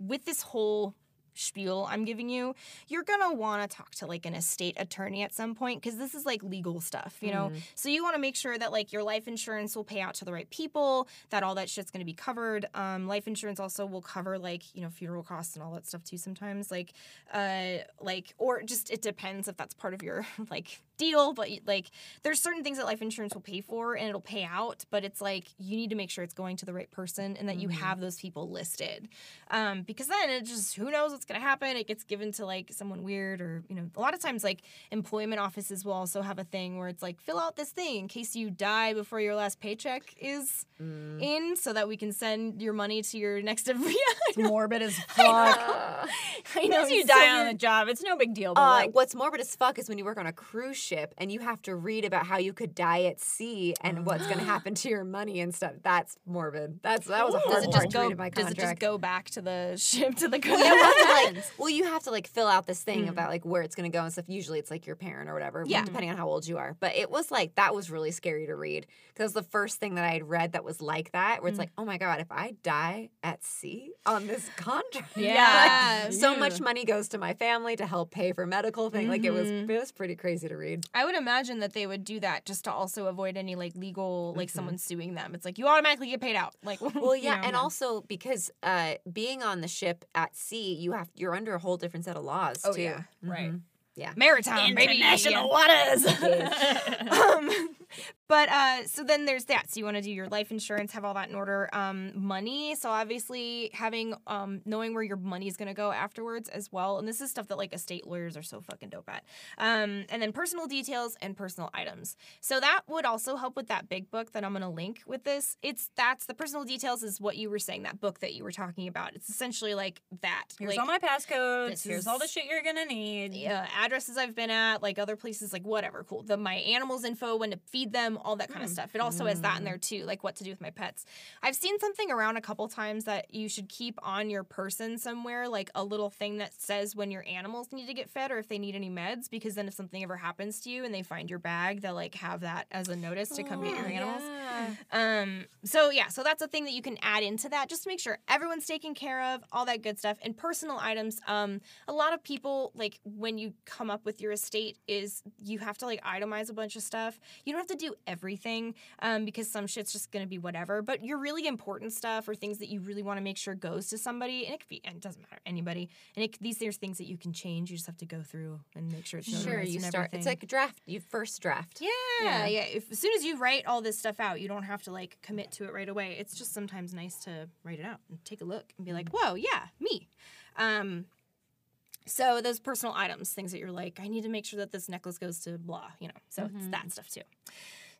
with this whole spiel I'm giving you, you're gonna want to talk to like an estate attorney at some point because this is like legal stuff, you know. So you want to make sure that like your life insurance will pay out to the right people, that all that shit's gonna be covered. Um, life insurance also will cover like you know funeral costs and all that stuff too. Sometimes like, uh, like or just it depends if that's part of your like deal, but like there's certain things that life insurance will pay for and it'll pay out, but it's like you need to make sure it's going to the right person and that you have those people listed, um, because then it just who knows what's gonna happen. It gets given to like someone weird or you know a lot of times like employment offices will also have a thing where it's like fill out this thing in case you die before your last paycheck is in, so that we can send your money to your next of yeah. It's morbid as fuck. I know you so die on the job, it's no big deal. But Uh, like, what's morbid as fuck is when you work on a cruise ship and you have to read about how you could die at sea and what's going to happen to your money and stuff. That's morbid. That's that was a Does horrible it just to go? read in my Does it just go back to the ship to the? Well, you have to like, well, you have to like fill out this thing about like where it's gonna go and stuff. Usually, it's like your parent or whatever, Yeah. depending on how old you are. But it was like that was really scary to read because the first thing that I had read that was like that, where it's like, oh my god, if I die at sea on this contract, Yeah. like, so much money goes to my family to help pay for medical thing. Like it was, Mhm. it was pretty crazy to read. I would imagine that they would do that just to also avoid any like legal like someone suing them. It's like you automatically get paid out. Like Well, you yeah, know, and no. also because uh, being on the ship at sea, you have you're under a whole different set of laws Oh, too. yeah. right. Mhm. Yeah. maritime baby. International Yeah. waters. um, but uh, so then there's that. So you want to do your life insurance, have all that in order. Um, money. So obviously having um, knowing where your money is going to go afterwards as well. And this is stuff that like estate lawyers are so fucking dope at. Um, and then personal details and personal items. So that would also help with that big book that I'm going to link with this. It's that's the personal details is what you were saying that book that you were talking about. It's essentially like that. Here's like, all my passcodes. this Here's is- all the shit you're gonna need. Yeah, addresses I've been at, like other places, like whatever, cool. The my animals info, when to feed them, all that kind of stuff. It also has that in there too, like what to do with my pets. I've seen something around a couple times that you should keep on your person somewhere, like a little thing that says when your animals need to get fed or if they need any meds, because then if something ever happens to you and they find your bag, they'll like have that as a notice to come get your animals. Um, so yeah, so that's a thing that you can add into that just to make sure everyone's taken care of, all that good stuff. And personal items, um, a lot of people like when you come up with your estate is you have to like itemize a bunch of stuff. You don't have to do everything, um, because some shit's just gonna be whatever. But your really important stuff or things that you really want to make sure goes to somebody, and it could be and it doesn't matter anybody. And it, these there's things that you can change. You just have to go through and make sure it's Sure, you start. It's like a draft. You first draft. Yeah, yeah. If, as soon as you write all this stuff out, you don't have to like commit to it right away. It's just sometimes nice to write it out and take a look and be like, "Whoa, yeah, me." Um, so those personal items, things that you're like, I need to make sure that this necklace goes to blah, you know. So it's that stuff too.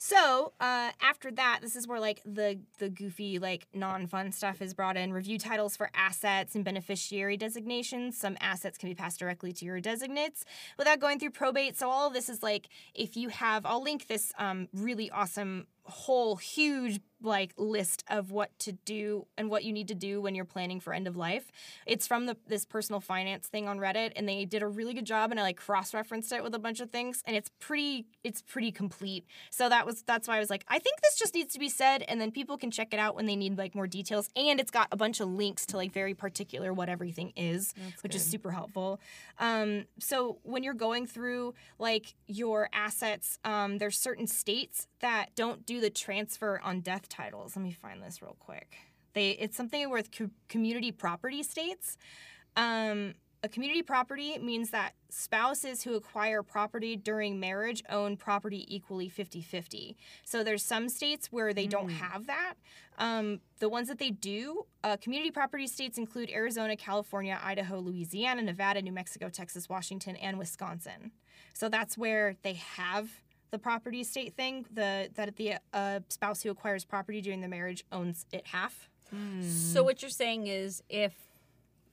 So uh, after that, this is where like the the goofy like non fun stuff is brought in. Review titles for assets and beneficiary designations. Some assets can be passed directly to your designates without going through probate. So all of this is like if you have, I'll link this um, really awesome whole huge like list of what to do and what you need to do when you're planning for end of life. It's from the this personal finance thing on Reddit and they did a really good job and I like cross-referenced it with a bunch of things and it's pretty it's pretty complete. So that was that's why I was like I think this just needs to be said and then people can check it out when they need like more details and it's got a bunch of links to like very particular what everything is, which is super helpful. Um so when you're going through like your assets um there's certain states that don't do the transfer on death titles. Let me find this real quick. They it's something with co- community property states. Um, a community property means that spouses who acquire property during marriage own property equally 50-50. So there's some states where they don't have that. Um, the ones that they do, uh, community property states include Arizona, California, Idaho, Louisiana, Nevada, New Mexico, Texas, Washington, and Wisconsin. So that's where they have the property estate thing. The that the uh, spouse who acquires property during the marriage owns it half. So what you're saying is if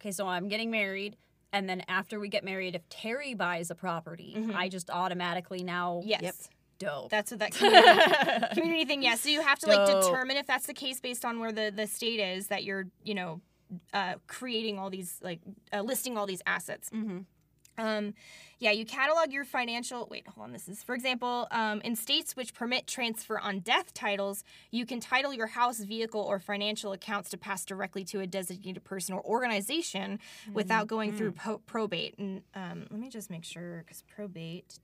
okay, so I'm getting married and then after we get married, if Terry buys a property, I just automatically now Yes. dope. That's what that community, community thing. Yeah, so you have to like determine if that's the case based on where the the state is that you're, you know, uh, creating all these like uh, listing all these assets. Mm-hmm. Um, yeah, you catalog your financial. Wait, hold on. This is, for example, um, in states which permit transfer on death titles, you can title your house, vehicle, or financial accounts to pass directly to a designated person or organization without going through po- probate. And um, let me just make sure, because probate.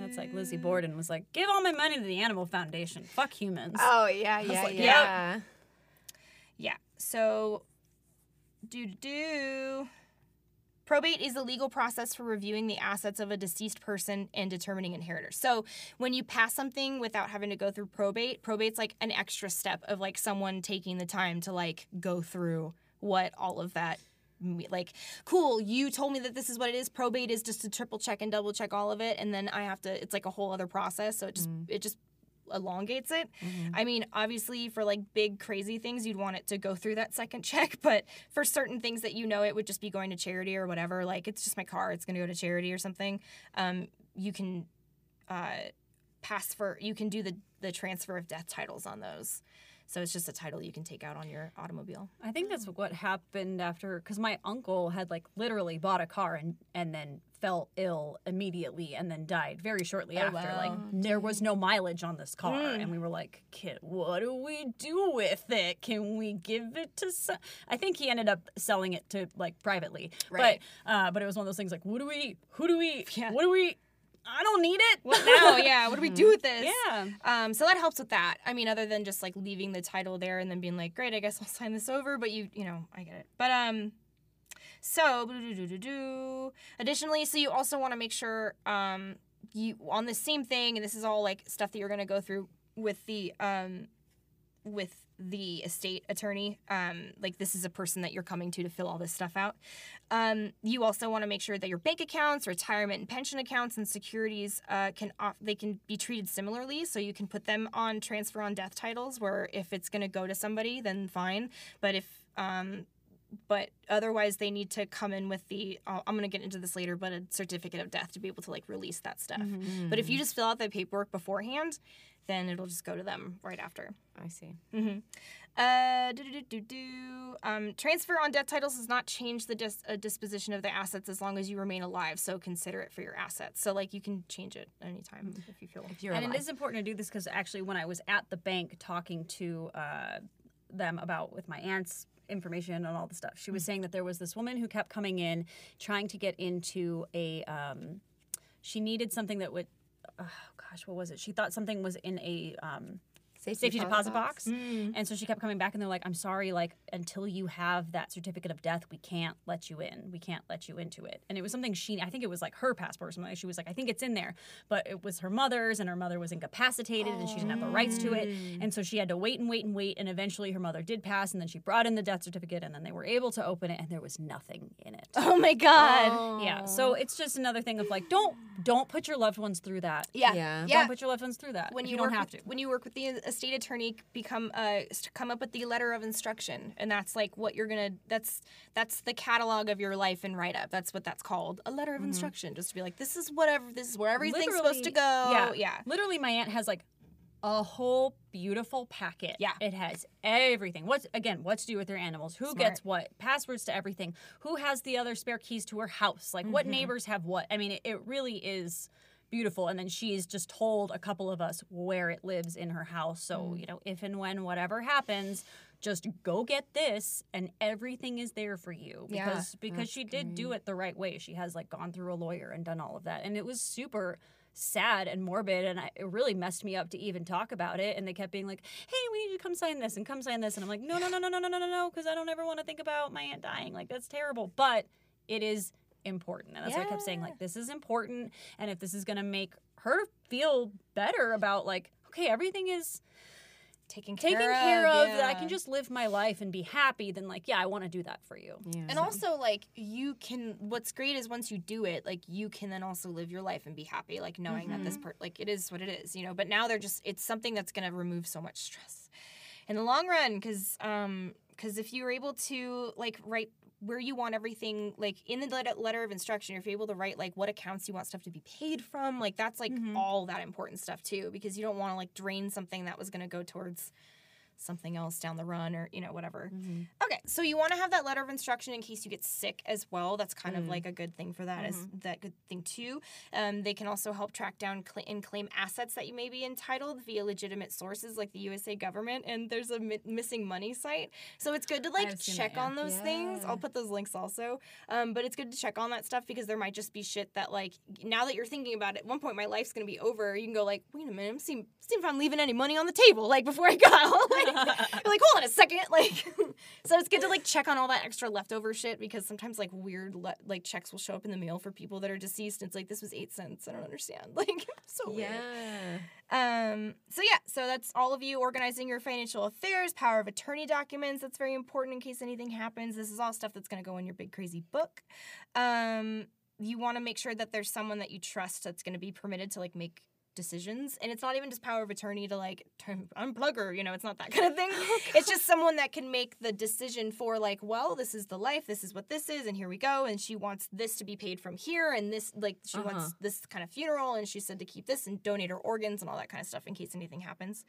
That's like Lizzie Borden was like, give all my money to the Animal Foundation. Fuck humans. Oh yeah, yeah, like, yeah. Yeah. So, do do do. Probate is the legal process for reviewing the assets of a deceased person and determining inheritors. So, when you pass something without having to go through probate, probate's like an extra step of like someone taking the time to like go through what all of that like cool you told me that this is what it is probate is just to triple check and double check all of it and then i have to it's like a whole other process so it just mm. it just elongates it I mean, obviously, for like big crazy things, you'd want it to go through that second check. But for certain things that you know it would just be going to charity or whatever, like it's just my car, it's going to go to charity or something. Um, you can uh, pass for, you can do the the transfer of death titles on those. So it's just a title you can take out on your automobile. I think that's what happened after because my uncle had like literally bought a car and and then fell ill immediately and then died very shortly after. Like wow. there was no mileage on this car, and we were like, "Kid, what do we do with it? Can we give it to?" Some? I think he ended up selling it to like privately, Right. but uh, but it was one of those things like, "What do we? Who do we? Yeah. What do we?" I don't need it. What now? yeah, what do we do with this? Yeah. Um, so that helps with that. I mean, other than just like leaving the title there and then being like, great, I guess I'll sign this over. But you, you know, I get it. But um, so additionally, so you also want to make sure um you on the same thing, and this is all like stuff that you're gonna go through with the um with the estate attorney um like this is a person that you're coming to to fill all this stuff out. Um, you also want to make sure that your bank accounts retirement and pension accounts and securities uh, can off- they can be treated similarly. So you can put them on transfer on death titles where if it's going to go to somebody then fine. But if um, but otherwise they need to come in with the uh, i'm going to get into this later but a certificate of death to be able to like release that stuff. But if you just fill out the paperwork beforehand then it'll just go to them right after I see. Mm-hmm. Uh, do, do, do, do, do. Um, transfer on death titles does not change the dis- uh, disposition of the assets as long as you remain alive. So consider it for your assets. So like you can change it anytime if you feel. If you're and alive. it is important to do this because actually, when I was at the bank talking to uh, them about with my aunt's information and all the stuff, she was saying that there was this woman who kept coming in trying to get into a. Um, she needed something that would. Oh gosh, what was it? She thought something was in a. Um, safety deposit box. Mm. And so she kept coming back and they're like, I'm sorry, like until you have that certificate of death, we can't let you in. We can't let you into it. And it was something she I think it was like her passport or something. She was like, I think it's in there. But it was her mother's and her mother was incapacitated and she didn't have the rights to it. Oh. And so she had to wait and wait and wait. And eventually her mother did pass and then she brought in the death certificate and then they were able to open it and there was nothing in it. Oh my god. Yeah. So it's just another thing of like, don't don't put your loved ones through that. Yeah. Yeah. Yeah. Don't put your loved ones through that. when you, you, don't have with, to. when you work with the estate attorney become uh come up with the letter of instruction. And that's like what you're gonna that's that's the catalog of your life and write up that's what that's called a letter of instruction. Just to be like this is whatever this is where everything's supposed to go. Yeah, yeah. Literally, my aunt has like a whole beautiful packet. Yeah. It has everything. What's again, what to do with their animals, who gets what, passwords to everything, who has the other spare keys to her house, like Mm-hmm. what neighbors have what. I mean, it, it really is beautiful. And then she's just told a couple of us where it lives in her house. So, Mm. you know, if and when whatever happens, just go get this and everything is there for you Yeah, because because she did do it the right way she has like gone through a lawyer and done all of that and it was super sad and morbid and I, it really messed me up to even talk about it and they kept being like hey we need you to come sign this and come sign this and i'm like no no no no no no no no no because i don't ever want to think about my aunt dying like that's terrible but it is important and that's why i kept saying like this is important and if this is going to make her feel better about like okay everything is taken care taken of, care of that i can just live my life and be happy then like yeah i want to do that for you Yeah. And also, like, you can, what's great is once you do it, like, you can then also live your life and be happy, like, knowing that this part, like, it is what it is, you know? But now they're just, it's something that's going to remove so much stress in the long run. Cause, um, cause if you're able to, like, write where you want everything, like, in the letter, of instruction, if you're able to write, like, what accounts you want stuff to be paid from, like, that's, like, mm-hmm. all that important stuff, too, because you don't want to, like, drain something that was going to go towards something else down the run or you know whatever. Okay, so you want to have that letter of instruction in case you get sick as well. That's kind of like a good thing for that. Is that good thing too? Um, they can also help track down cl- and claim assets that you may be entitled via legitimate sources like the USA government. And there's a mi- missing money site, so it's good to like check that, yeah. on those things. I'll put those links also. Um, but it's good to check on that stuff because there might just be shit that like now that you're thinking about it, at one point my life's gonna be over. You can go like, wait a minute, I'm seeing, seeing if I'm leaving any money on the table like before I go. like, like, hold on a second, like. so it's good to like check on all that extra leftover shit because sometimes like weird le- like checks will show up in the mail for people that are deceased. And it's like this was eight cents. I don't understand. Like so weird. Yeah. Um, so yeah, so that's all of you organizing your financial affairs, power of attorney documents. That's very important in case anything happens. This is all stuff that's going to go in your big crazy book. Um, you want to make sure that there's someone that you trust that's going to be permitted to like make decisions and it's not even just power of attorney to like turn unplug her you know it's not that kind of thing. It's just someone that can make the decision for like well this is the life this is what this is and here we go and she wants this to be paid from here and this like she Uh-huh. wants this kind of funeral and she said to keep this and donate her organs and all that kind of stuff in case anything happens.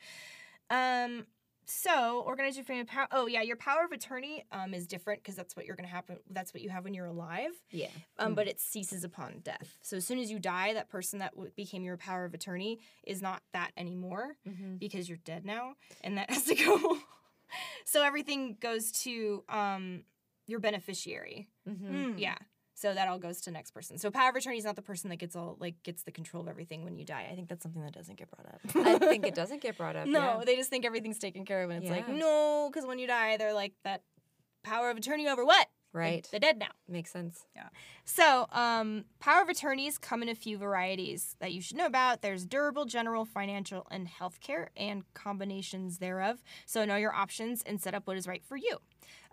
Um so organize your family power oh yeah your power of attorney um is different because that's what you're gonna happen that's what you have when you're alive Yeah. um, but it ceases upon death. So as soon as you die, that person that w- became your power of attorney is not that anymore Mhm. because you're dead now, and that has to go. so everything goes to um, your beneficiary. Mhm. Yeah. So that all goes to next person. So power of attorney is not the person that gets all like gets the control of everything when you die. I think that's something that doesn't get brought up. I think it doesn't get brought up. no, yeah. they just think everything's taken care of, and it's like no, because when you die, they're like that power of attorney over what? Right. They're dead now. Makes sense. Yeah. So, um, power of attorneys come in a few varieties that you should know about. There's durable, general, financial, and healthcare, and combinations thereof. So, know your options and set up what is right for you.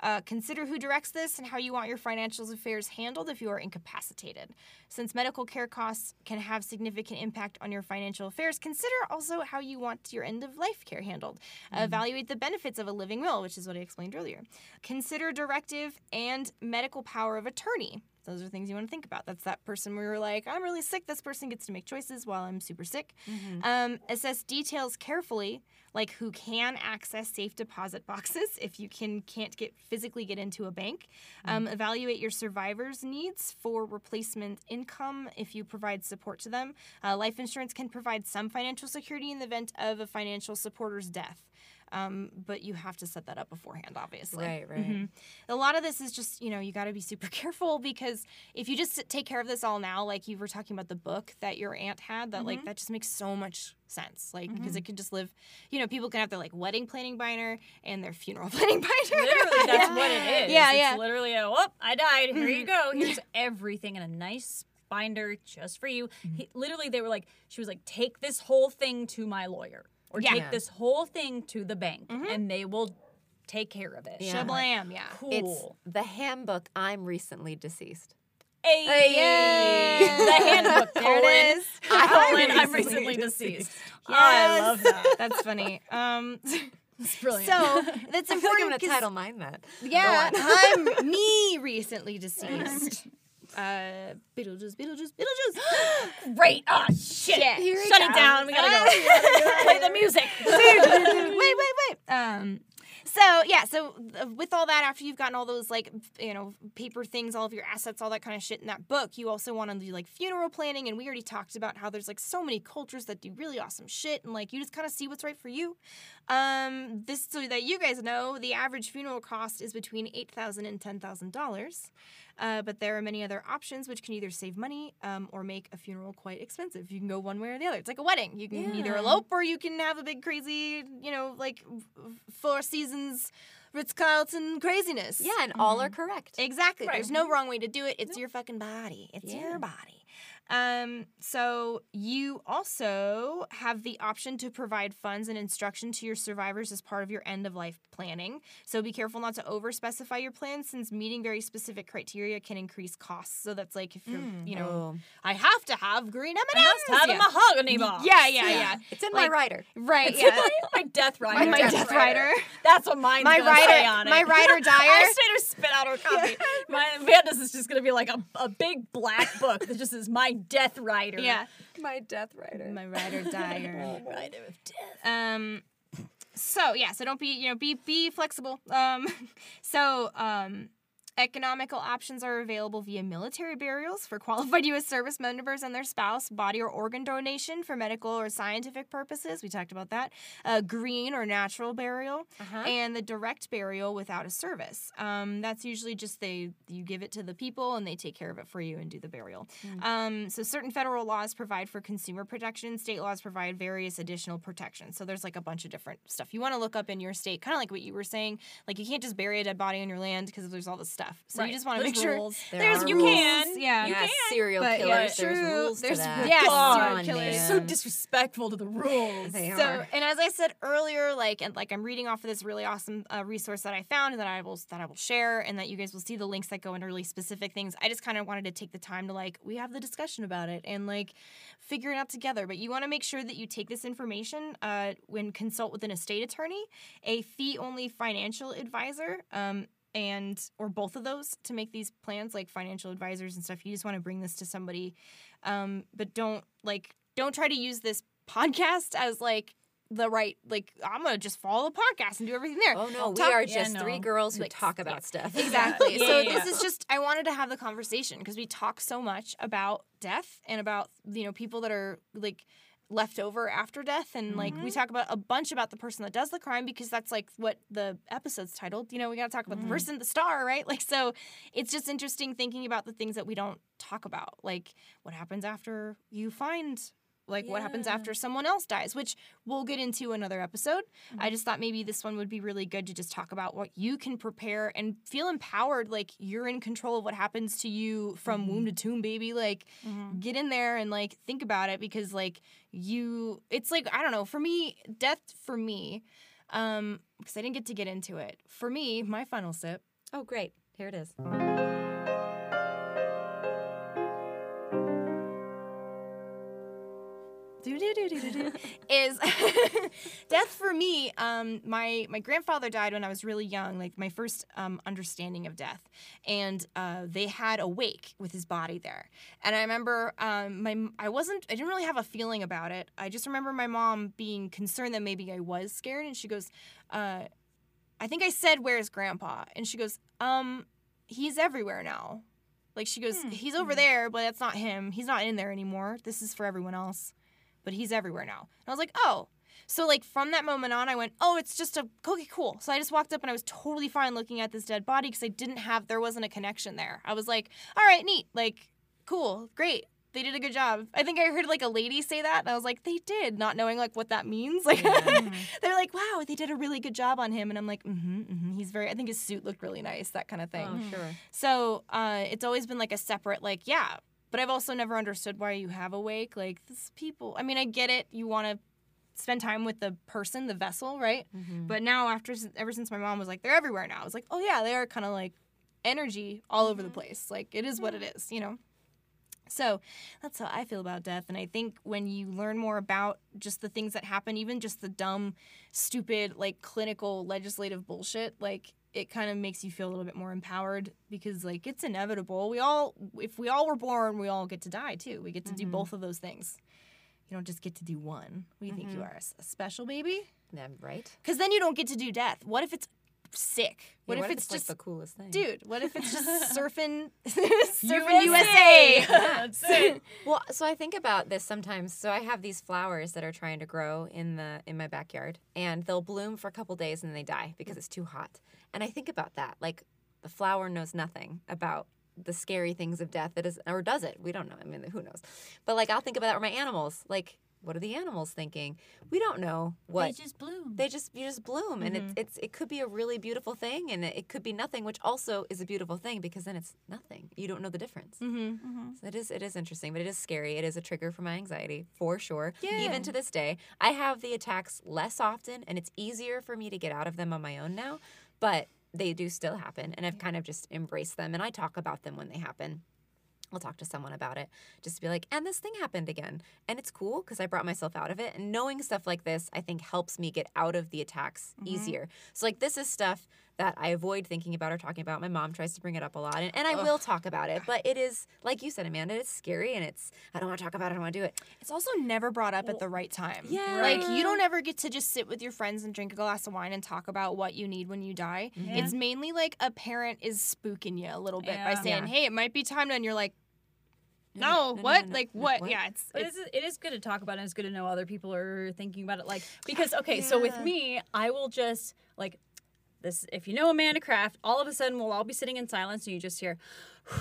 Uh, consider who directs this and how you want your financial affairs handled if you are incapacitated. Since medical care costs can have significant impact on your financial affairs, consider also how you want your end of life care handled. Evaluate the benefits of a living will, which is what I explained earlier. Consider directive and medical power of attorney. Those are things you want to think about. That's that person where you're like, I'm really sick. This person gets to make choices while I'm super sick. Um, assess details carefully, like who can access safe deposit boxes if you can can't get physically get into a bank. Um, evaluate your survivors' needs for replacement income if you provide support to them. Uh, life insurance can provide some financial security in the event of a financial supporter's death. Um, but you have to set that up beforehand, obviously. Right, right. Mhm. A lot of this is just, you know, you got to be super careful because if you just take care of this all now, like you were talking about the book that your aunt had, that Mm-hmm. like that just makes so much sense. Like because it can just live, you know, people can have their like wedding planning binder and their funeral planning binder. Literally, that's what it is. Yeah, it's yeah. literally a, whoop, I died. Here you go. Here's everything in a nice binder just for you. He, literally, they were like, she was like, take this whole thing to my lawyer or Yeah. take this whole thing to the bank and they will take care of it. Yeah. Shablam, yeah. Cool. It's the handbook. I'm recently deceased. Hey, Yay. the handbook. There colon. it is. Colon, I'm recently recently deceased. Yes. Oh, I love that. That's funny. Um, It's brilliant. so that's I feel like I'm important. gonna 'cause- title mine that. Yeah, I'm me recently deceased. Uh, Beetlejuice, Beetlejuice, Beetlejuice. great. Oh shit! Yeah, here it Shut it down. We gotta go. Play the music. wait, wait, wait. Um, so yeah, so uh, with all that, after you've gotten all those like you know paper things, all of your assets, all that kind of shit in that book, you also want to do like funeral planning, and we already talked about how there's like so many cultures that do really awesome shit, and like you just kind of see what's right for you. Um, this so that you guys know, the average funeral cost is between eight thousand and ten thousand dollars. Uh, but there are many other options which can either save money um, or make a funeral quite expensive. You can go one way or the other. It's like a wedding. You can either elope or you can have a big crazy, you know, like Four Seasons, Ritz Carlton craziness. Yeah, and all are correct. Exactly. Right. There's no wrong way to do it. It's your fucking body. It's Yeah. your body. Um, so you also have the option to provide funds and instruction to your survivors as part of your end of life planning. So be careful not to over specify your plans since meeting very specific criteria can increase costs. So that's like if you're, you know, Oh. I have to have green M&Ms. I must have yeah. a mahogany box. yeah, yeah, yeah. It's in Like- my rider. Right, It's yeah. my death rider. My, my death, rider. That's what mine's My gonna rider- say on it. my rider I dyer. straight up spit out her copy. My Amanda's is just gonna be like a, a big black book that just is my death rider. Yeah. My death rider. My rider dyer. Rider of death. Um, so yeah, so don't be you know be be flexible. Um, so um, Economical options are available via military burials for qualified U.S. service members and their spouse, body or organ donation for medical or scientific purposes. We talked about that. Uh, green or natural burial, Uh-huh. and the direct burial without a service. Um, that's usually just they you give it to the people and they take care of it for you and do the burial. Um, so certain federal laws provide for consumer protection. State laws provide various additional protections. So there's like a bunch of different stuff you want to look up in your state, kind of like what you were saying. Like you can't just bury a dead body on your land because there's all this stuff. So you just want to There's make sure rules. There there's are you rules. can yeah yeah, serial but, killers. yeah, there's true. rules There's- to that. yeah, God, serial killers. man. So disrespectful to the rules. They so, are. and as I said earlier, like and like I'm reading off of this really awesome uh, resource that I found and that I will that I will share, and that you guys will see the links that go into really specific things. I just kind of wanted to take the time to like we have the discussion about it and like figure it out together. But you want to make sure that you take this information uh, when consult with an estate attorney, a fee only financial advisor. Um, and or both of those to make these plans like financial advisors and stuff you just want to bring this to somebody um, but don't like don't try to use this podcast as like the right like I'm gonna just follow the podcast and do everything there. Oh no, we Talk- are yeah, just three girls who Like, talk about stuff. Exactly. Yeah, so yeah, this yeah. is just I wanted to have the conversation because we talk so much about death and about you know people that are like left over after death and like we mm-hmm. talk about a bunch about the person that does the crime because that's like what the episode's titled. You know, we got to talk about the mm-hmm. person, the star, right? Like so it's just interesting thinking about the things that we don't talk about. Like what happens after you find like what happens after someone else dies, which we'll get into another episode. I mm-hmm. just thought maybe this one would be really good to just talk about what you can prepare and feel empowered, like you're in control of what happens to you from womb to mm-hmm. tomb, baby. Like mm-hmm. get in there and like think about it because like you, it's like I don't know. For me, death for me, um, because I didn't get to get into it. For me, my final sip Oh great, here it is. Is death for me um my my grandfather died when i was really young like my first um understanding of death and uh they had a wake with his body there and i remember um my i wasn't i didn't really have a feeling about it i just remember my mom being concerned that maybe i was scared and she goes uh i think i said where's grandpa and she goes um he's everywhere now like she goes he's over there but that's not him he's not in there anymore this is for everyone else but he's everywhere now. And I was like, oh. So like from that moment on, I went, oh, it's just a okay, cool. So I just walked up and I was totally fine looking at this dead body because I didn't have there wasn't a connection there. I was like, all right, neat, like cool, great. They did a good job. I think I heard like a lady say that, and I was like, they did, not knowing like what that means. Like they're like, wow, they did a really good job on him, and I'm like, mm-hmm, mm-hmm. He's very. I think his suit looked really nice, that kind of thing. Oh sure. So uh, it's always been like a separate, like, yeah. But I've also never understood why you have a wake. Like, this people, I mean, I get it. You want to spend time with the person, the vessel, right? Mm-hmm. But now, after, ever since my mom was like, they're everywhere now, I was like, oh, yeah, they are kind of like energy all over the place. Like, it is what it is, you know? So that's how I feel about death. And I think when you learn more about just the things that happen, even just the dumb, stupid, like clinical legislative bullshit, like it kind of makes you feel a little bit more empowered because like it's inevitable. We all, if we all were born, we all get to die too. We get to do mm-hmm. both of those things. You don't just get to do one. What do you think you mm-hmm. are? a special baby? Yeah, right. Because then you don't get to do death. What if it's sick? What, Yeah, if, it's, like just the coolest thing? dude? What if it's just surfing, surfing USA? That's it. Well, so I think about this sometimes. So I have these flowers that are trying to grow in the in my backyard, and they'll bloom for a couple days and then they die because it's too hot. And I think about that, like the flower knows nothing about the scary things of death. That is, or does it? We don't know. I mean, who knows? But like I'll think about that with my animals. Like, what are the animals thinking? We don't know what They just bloom. they just you just bloom and it's it's it could be a really beautiful thing and it, it could be nothing which also is a beautiful thing because then it's nothing you don't know the difference Mm-hmm. so it is it is interesting but it is scary it is a trigger for my anxiety for sure Yeah. even to this day i have the attacks less often and it's easier for me to get out of them on my own now but they do still happen and i've kind of just embraced them and i talk about them when they happen I'll talk to someone about it just to be like, and this thing happened again. And it's cool because I brought myself out of it. And knowing stuff like this, I think helps me get out of the attacks mm-hmm. easier. So, like, this is stuff that I avoid thinking about or talking about. My mom tries to bring it up a lot, and, and I will talk about it. But it is, like you said, Amanda, it's scary and it's, I don't want to talk about it, I don't want to do it. It's also never brought up at the right time. Yeah. Like you don't ever get to just sit with your friends and drink a glass of wine and talk about what you need when you die. Mm-hmm. It's mainly like a parent is spooking you a little bit by saying, Yeah. "Hey, it might be time and you're like, No, "No, no, no, what? no, no, like no, what? what?" Yeah, it's, But it's it's, it is good to talk about it. and It's good to know other people are thinking about it. Like because okay, so with me, I will just like this. If you know Amanda Kraft, all of a sudden we'll all be sitting in silence, and you just hear.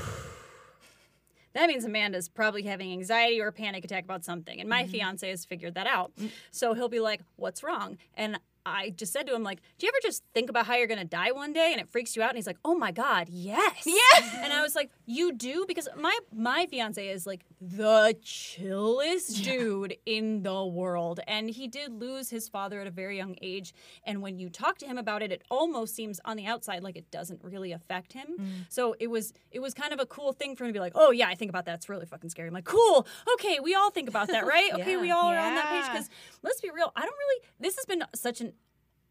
That means Amanda's probably having anxiety or a panic attack about something, and my mm-hmm. fiance has figured that out. Mm. So he'll be like, "What's wrong?" And I just said to him, "Like, do you ever just think about how you're gonna die one day, and it freaks you out?" And he's like, "Oh my god, yes." yes. And I was like, "You do?" Because my my fiance is like the chillest dude in the world, and he did lose his father at a very young age. And when you talk to him about it, it almost seems on the outside like it doesn't really affect him. Mm. So it was it was kind of a cool thing for him to be like, "Oh yeah, I think about that. It's really fucking scary." I'm like, "Cool, okay, we all think about that, right? Okay, we Yeah. all are on that page." Because let's be real, I don't really. This has been such an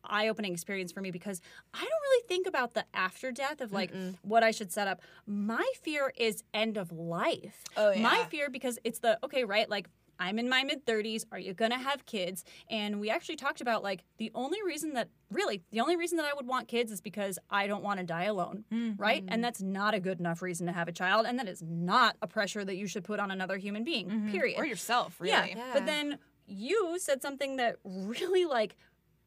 eye-opening experience for me because I don't really think about the after death of like what I should set up. My fear is end of life. Oh, yeah. My fear because it's the okay, right? Like I'm in my mid 30s. Are you going to have kids? And we actually talked about like the only reason that really the only reason that I would want kids is because I don't want to die alone, right? And mm-hmm. that's not a good enough reason to have a child and that is not a pressure that you should put on another human being. Mm-hmm. Period. or yourself, really. Yeah. Yeah. But then you said something that really like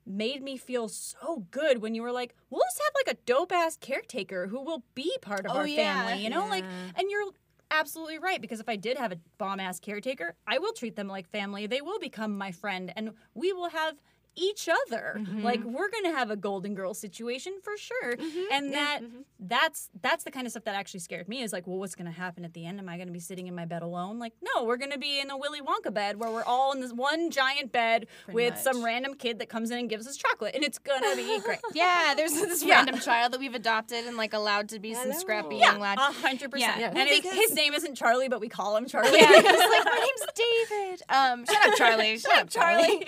made me feel so good when you were like, we'll just have like a dope ass caretaker who will be part of Oh, our yeah. family, you know? Like, and you're absolutely right because if I did have a bomb ass caretaker, I will treat them like family. They will become my friend and we will have each other. Mm-hmm. Like we're going to have a golden girl situation for sure. Mm-hmm. And that that's that's the kind of stuff that actually scared me is like, well what's going to happen at the end? Am I going to be sitting in my bed alone? Like, no, we're going to be in a Willy Wonka bed where we're all in this one giant bed with some random kid that comes in and gives us chocolate and it's going to be great. Yeah, there's this Yeah. random child that we've adopted and like allowed to be some Hello. scrappy Yeah, young lad. a hundred percent. Yeah. And his, because- his name isn't Charlie, but we call him Charlie. Yeah, he's like, my name's David. Um, shut up, Charlie. Shut, up, Charlie.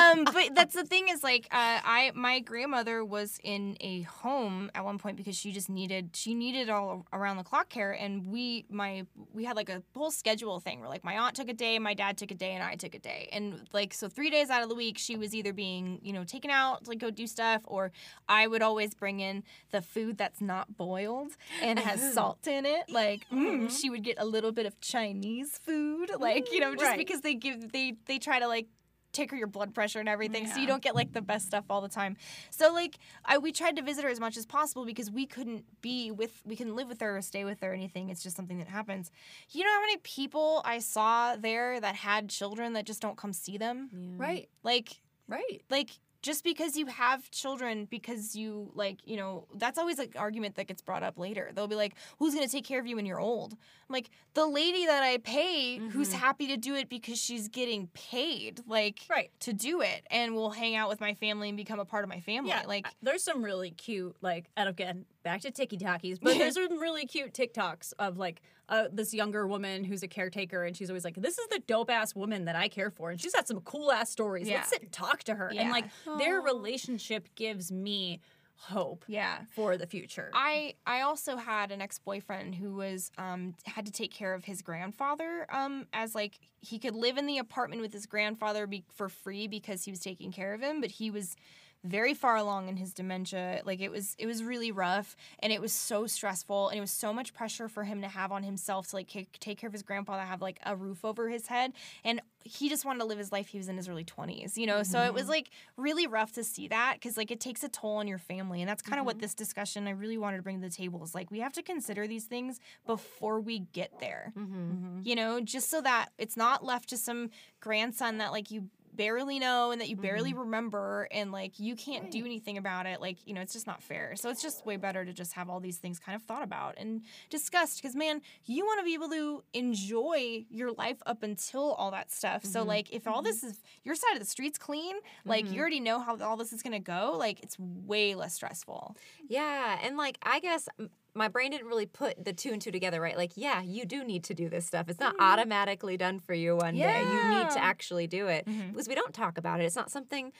Um, but that's the thing is like, uh, I my grandmother was in a home at one point because she just needed she needed all around the clock care, and we my we had like a whole schedule thing where like my aunt took a day, my dad took a day, and I took a day, and like so three days out of the week she was either being you know taken out to like go do stuff, or I would always bring in the food that's not boiled and has salt in it. Like mm, she would get a little bit of Chinese food, like you know, just Right. because they give they they try to like take her your blood pressure and everything so you don't get like the best stuff all the time. So like i we tried to visit her as much as possible because we couldn't be with we couldn't live with her or stay with her or anything. It's just something that happens. You know how many people i saw there that had children that just don't come see them? Right, like right. like just because you have children because you like you know that's always an argument that gets brought up later. They'll be like who's going to take care of you when you're old? I'm like the lady that i pay who's mm-hmm. happy to do it because she's getting paid like Right. to do it and will hang out with my family and become a part of my family Yeah, like there's some really cute, like, and again, back to Tiki Takis, but there's some really cute TikToks of like uh, this younger woman who's a caretaker, and she's always like, "This is the dope ass woman that I care for," and she's got some cool ass stories. Yeah. Let's sit and talk to her, and Yeah. like their relationship gives me hope yeah for the future. I I also had an ex boyfriend who was um had to take care of his grandfather um as like he could live in the apartment with his grandfather be- for free because he was taking care of him, but he was very far along in his dementia. Like it was it was really rough and it was so stressful and it was so much pressure for him to have on himself to like take, take care of his grandfather have like a roof over his head and he just wanted to live his life. He was in his early 20s you know? So it was mm-hmm. like really rough to see that because like it takes a toll on your family and that's kind of what mm-hmm. this discussion i really wanted to bring to the table is like we have to consider these things before we get there mm-hmm. you know? Just so that it's not left to some grandson that like you barely know and that you barely mm-hmm. remember and like you can't do anything about it like you know it's just not fair. So it's just way better to just have all these things kind of thought about and discussed because man you want to be able to enjoy your life up until all that stuff. So mm-hmm. like if all this mm-hmm. is your side of the street's clean like you already know how all this is going to go like it's way less stressful. Yeah, and like I guess my brain didn't really put the two and two together, right? Like, yeah, you do need to do this stuff. It's not mm-hmm. automatically done for you one day. You need to actually do it mm-hmm. because we don't talk about it. It's not something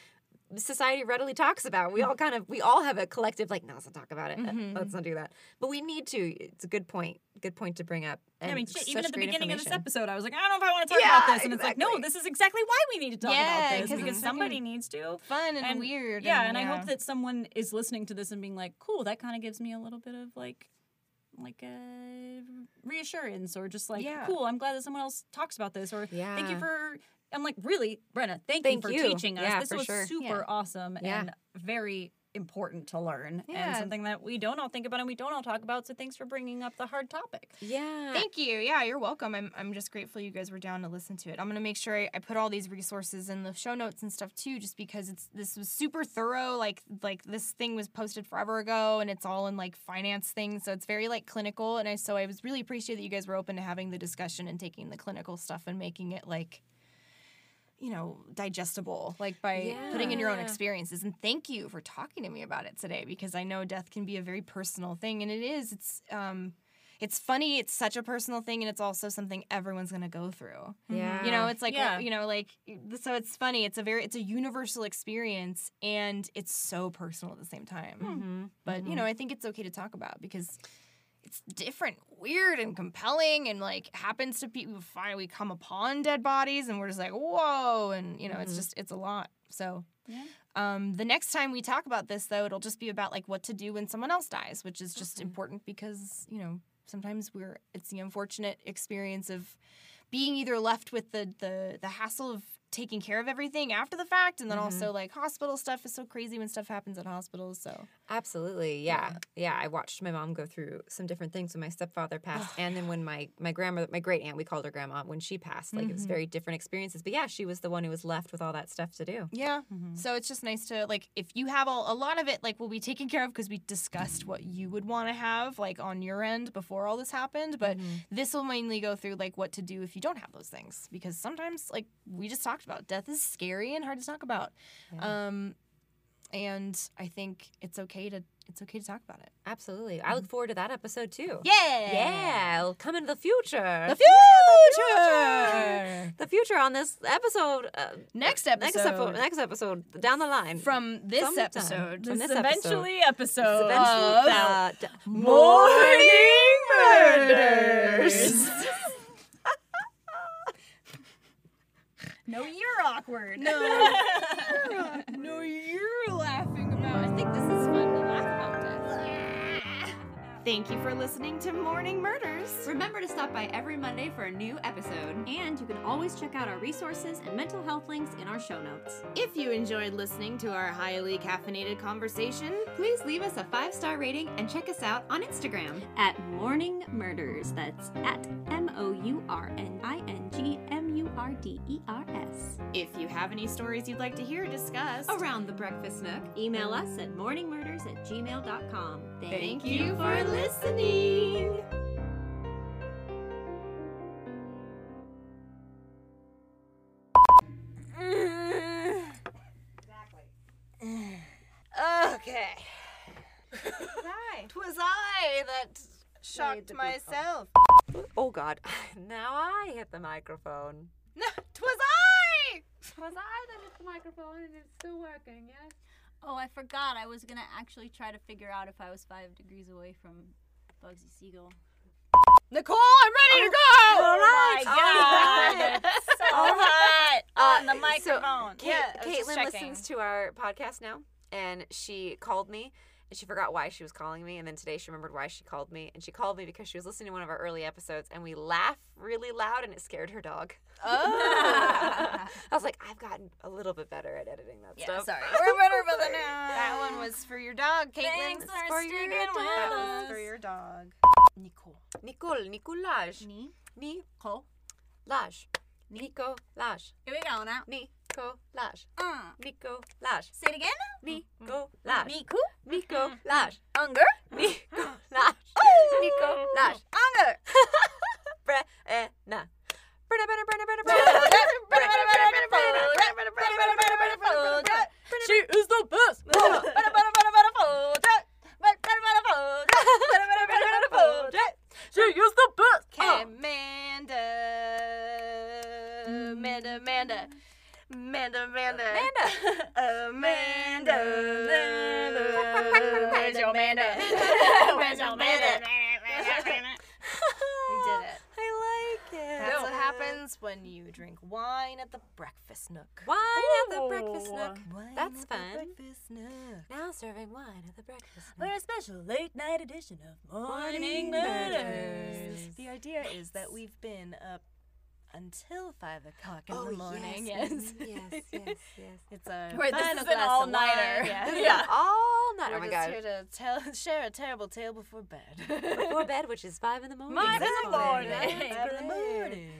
society readily talks about. We all kind of we all have a collective like, no, let's not talk about it. Mm-hmm. Let's not do that. But we need to. It's a good point. Good point to bring up. I mean, shit, even at the beginning of this episode, I was like, I don't know if I want to talk Yeah, about this. And it's like, no, this is exactly why we need to talk Yeah, about this 'cause because somebody needs to. Fun and, weird. Yeah, and I hope that someone is listening to this and being like, cool, that kind of gives me a little bit of like, like a reassurance or just like, Yeah. cool, I'm glad that someone else talks about this or thank you for. I'm like, really, Brenna, thank, Thank you for you. teaching us. Yeah, this was sure. super Yeah. awesome Yeah. and very important to learn and something that we don't all think about and we don't all talk about. So thanks for bringing up the hard topic. Yeah. Thank you. Yeah, you're welcome. I'm, I'm just grateful you guys were down to listen to it. I'm gonna make sure I, I put all these resources in the show notes and stuff too, just because it's this was super thorough. Like like this thing was posted forever ago, and it's all in like finance things, so it's very like clinical. And I so I was really appreciate that you guys were open to having the discussion and taking the clinical stuff and making it like you know digestible like by putting in your own experiences. And thank you for talking to me about it today because i know death can be a very personal thing and it is. It's um it's funny it's such a personal thing and it's also something everyone's going to go through. Yeah. you know it's like Yeah. you know like so it's funny it's a very it's a universal experience and it's so personal at the same time. Mm-hmm. but you know i think it's okay to talk about because it's different weird and compelling and like happens to people we come upon dead bodies and we're just like whoa and you know it's just it's a lot. So Yeah. um, the next time we talk about this though it'll just be about like what to do when someone else dies which is just important because you know sometimes we're it's the unfortunate experience of being either left with the the the hassle of taking care of everything after the fact and then mm-hmm. also like hospital stuff is so crazy when stuff happens at hospitals so Absolutely, yeah. yeah, I watched my mom go through some different things when my stepfather passed, and then when my my grandmother, my great aunt, we called her grandma, when she passed. Like it was mm-hmm. very different experiences. But yeah, she was the one who was left with all that stuff to do. Yeah. Mm-hmm. So it's just nice to like if you have all, a lot of it like will be taken care of because we discussed what you would want to have like on your end before all this happened, but this will mainly go through like what to do if you don't have those things because sometimes like we just talked about death is scary and hard to talk about. Um and I think it's okay to it's okay to talk about it. Absolutely, I look forward to that episode too. Yeah. yeah, it'll come into the future. The future. the future on this episode. Uh, Next Next episode. episode. Next episode down the line. From this Sometime. episode. From This this episode. eventually episode. Eventually, of uh, Mourning Murders. No, you're awkward. No. no, you're laughing about. I think this is fun to laugh about death. Thank you for listening to Mourning Murders. Remember to stop by every Monday for a new episode. And you can always check out our resources and mental health links in our show notes. If you enjoyed listening to our highly caffeinated conversation, Please leave us a five star rating and check us out on Instagram. At Mourning Murders, that's at M O U R N I N G M R D E R S. if you have any stories you'd like to hear discussed, Around the Breakfast Nook. Email us at mourningmurders at gmail.com. thank you for listening. Exactly. Okay. Twas I that shocked myself. oh God! Now I hit the microphone. Twas I! Was I that hit the microphone and it's still working, yes? Oh, I forgot. I was gonna actually try to figure out if I was five degrees away from Bugsy Siegel. Nicole, I'm ready to go! Oh my god. so hot on the Uh, so microphone. Kate, yeah, I was just Caitlin checking. listens to our podcast now, and she called me, and she forgot why she was calling me, and then today she remembered why she called me, and she called me because she was listening to one of our early episodes, and we laugh really loud, and it scared her dog. Oh. I was like, I've gotten a little bit better at editing that Yeah, stuff. sorry. We're better than that one was for your dog, Caitlin. Thanks for for your dog. That was for your dog. Nicole. Nicole, Nicolaj, Me? Nicolaj, Cole? Nicolaj, Here we go now. Nicolaj, Uh, Nicolaj, say it again. Nicolaj, Miku? Nicolaj, Unger? Nicolaj, Nicolaj. Unger. Brenna. She is the best. She is the best. Amanda. Amanda, Amanda. Amanda, Amanda. Amanda. Amanda. Where's your Amanda? Where's your Amanda? We did it. I like it. That's what happens when you drink wine at the breakfast nook. Wine at the breakfast nook. Wine That's at the fun. breakfast nook. Now serving wine at the breakfast nook. We're a special late night edition of Mourning Murders. The idea is that we've been up until five o'clock in Oh, the morning. Mm-hmm. yes, Yes, yes, yes, yes. It's a Wait, this is an of all-nighter. wine, Yeah. Yeah. All night. We're oh my just god. here to tell, share a terrible tale before bed. Before bed, which is five in the morning. Five in the morning. Five in the morning.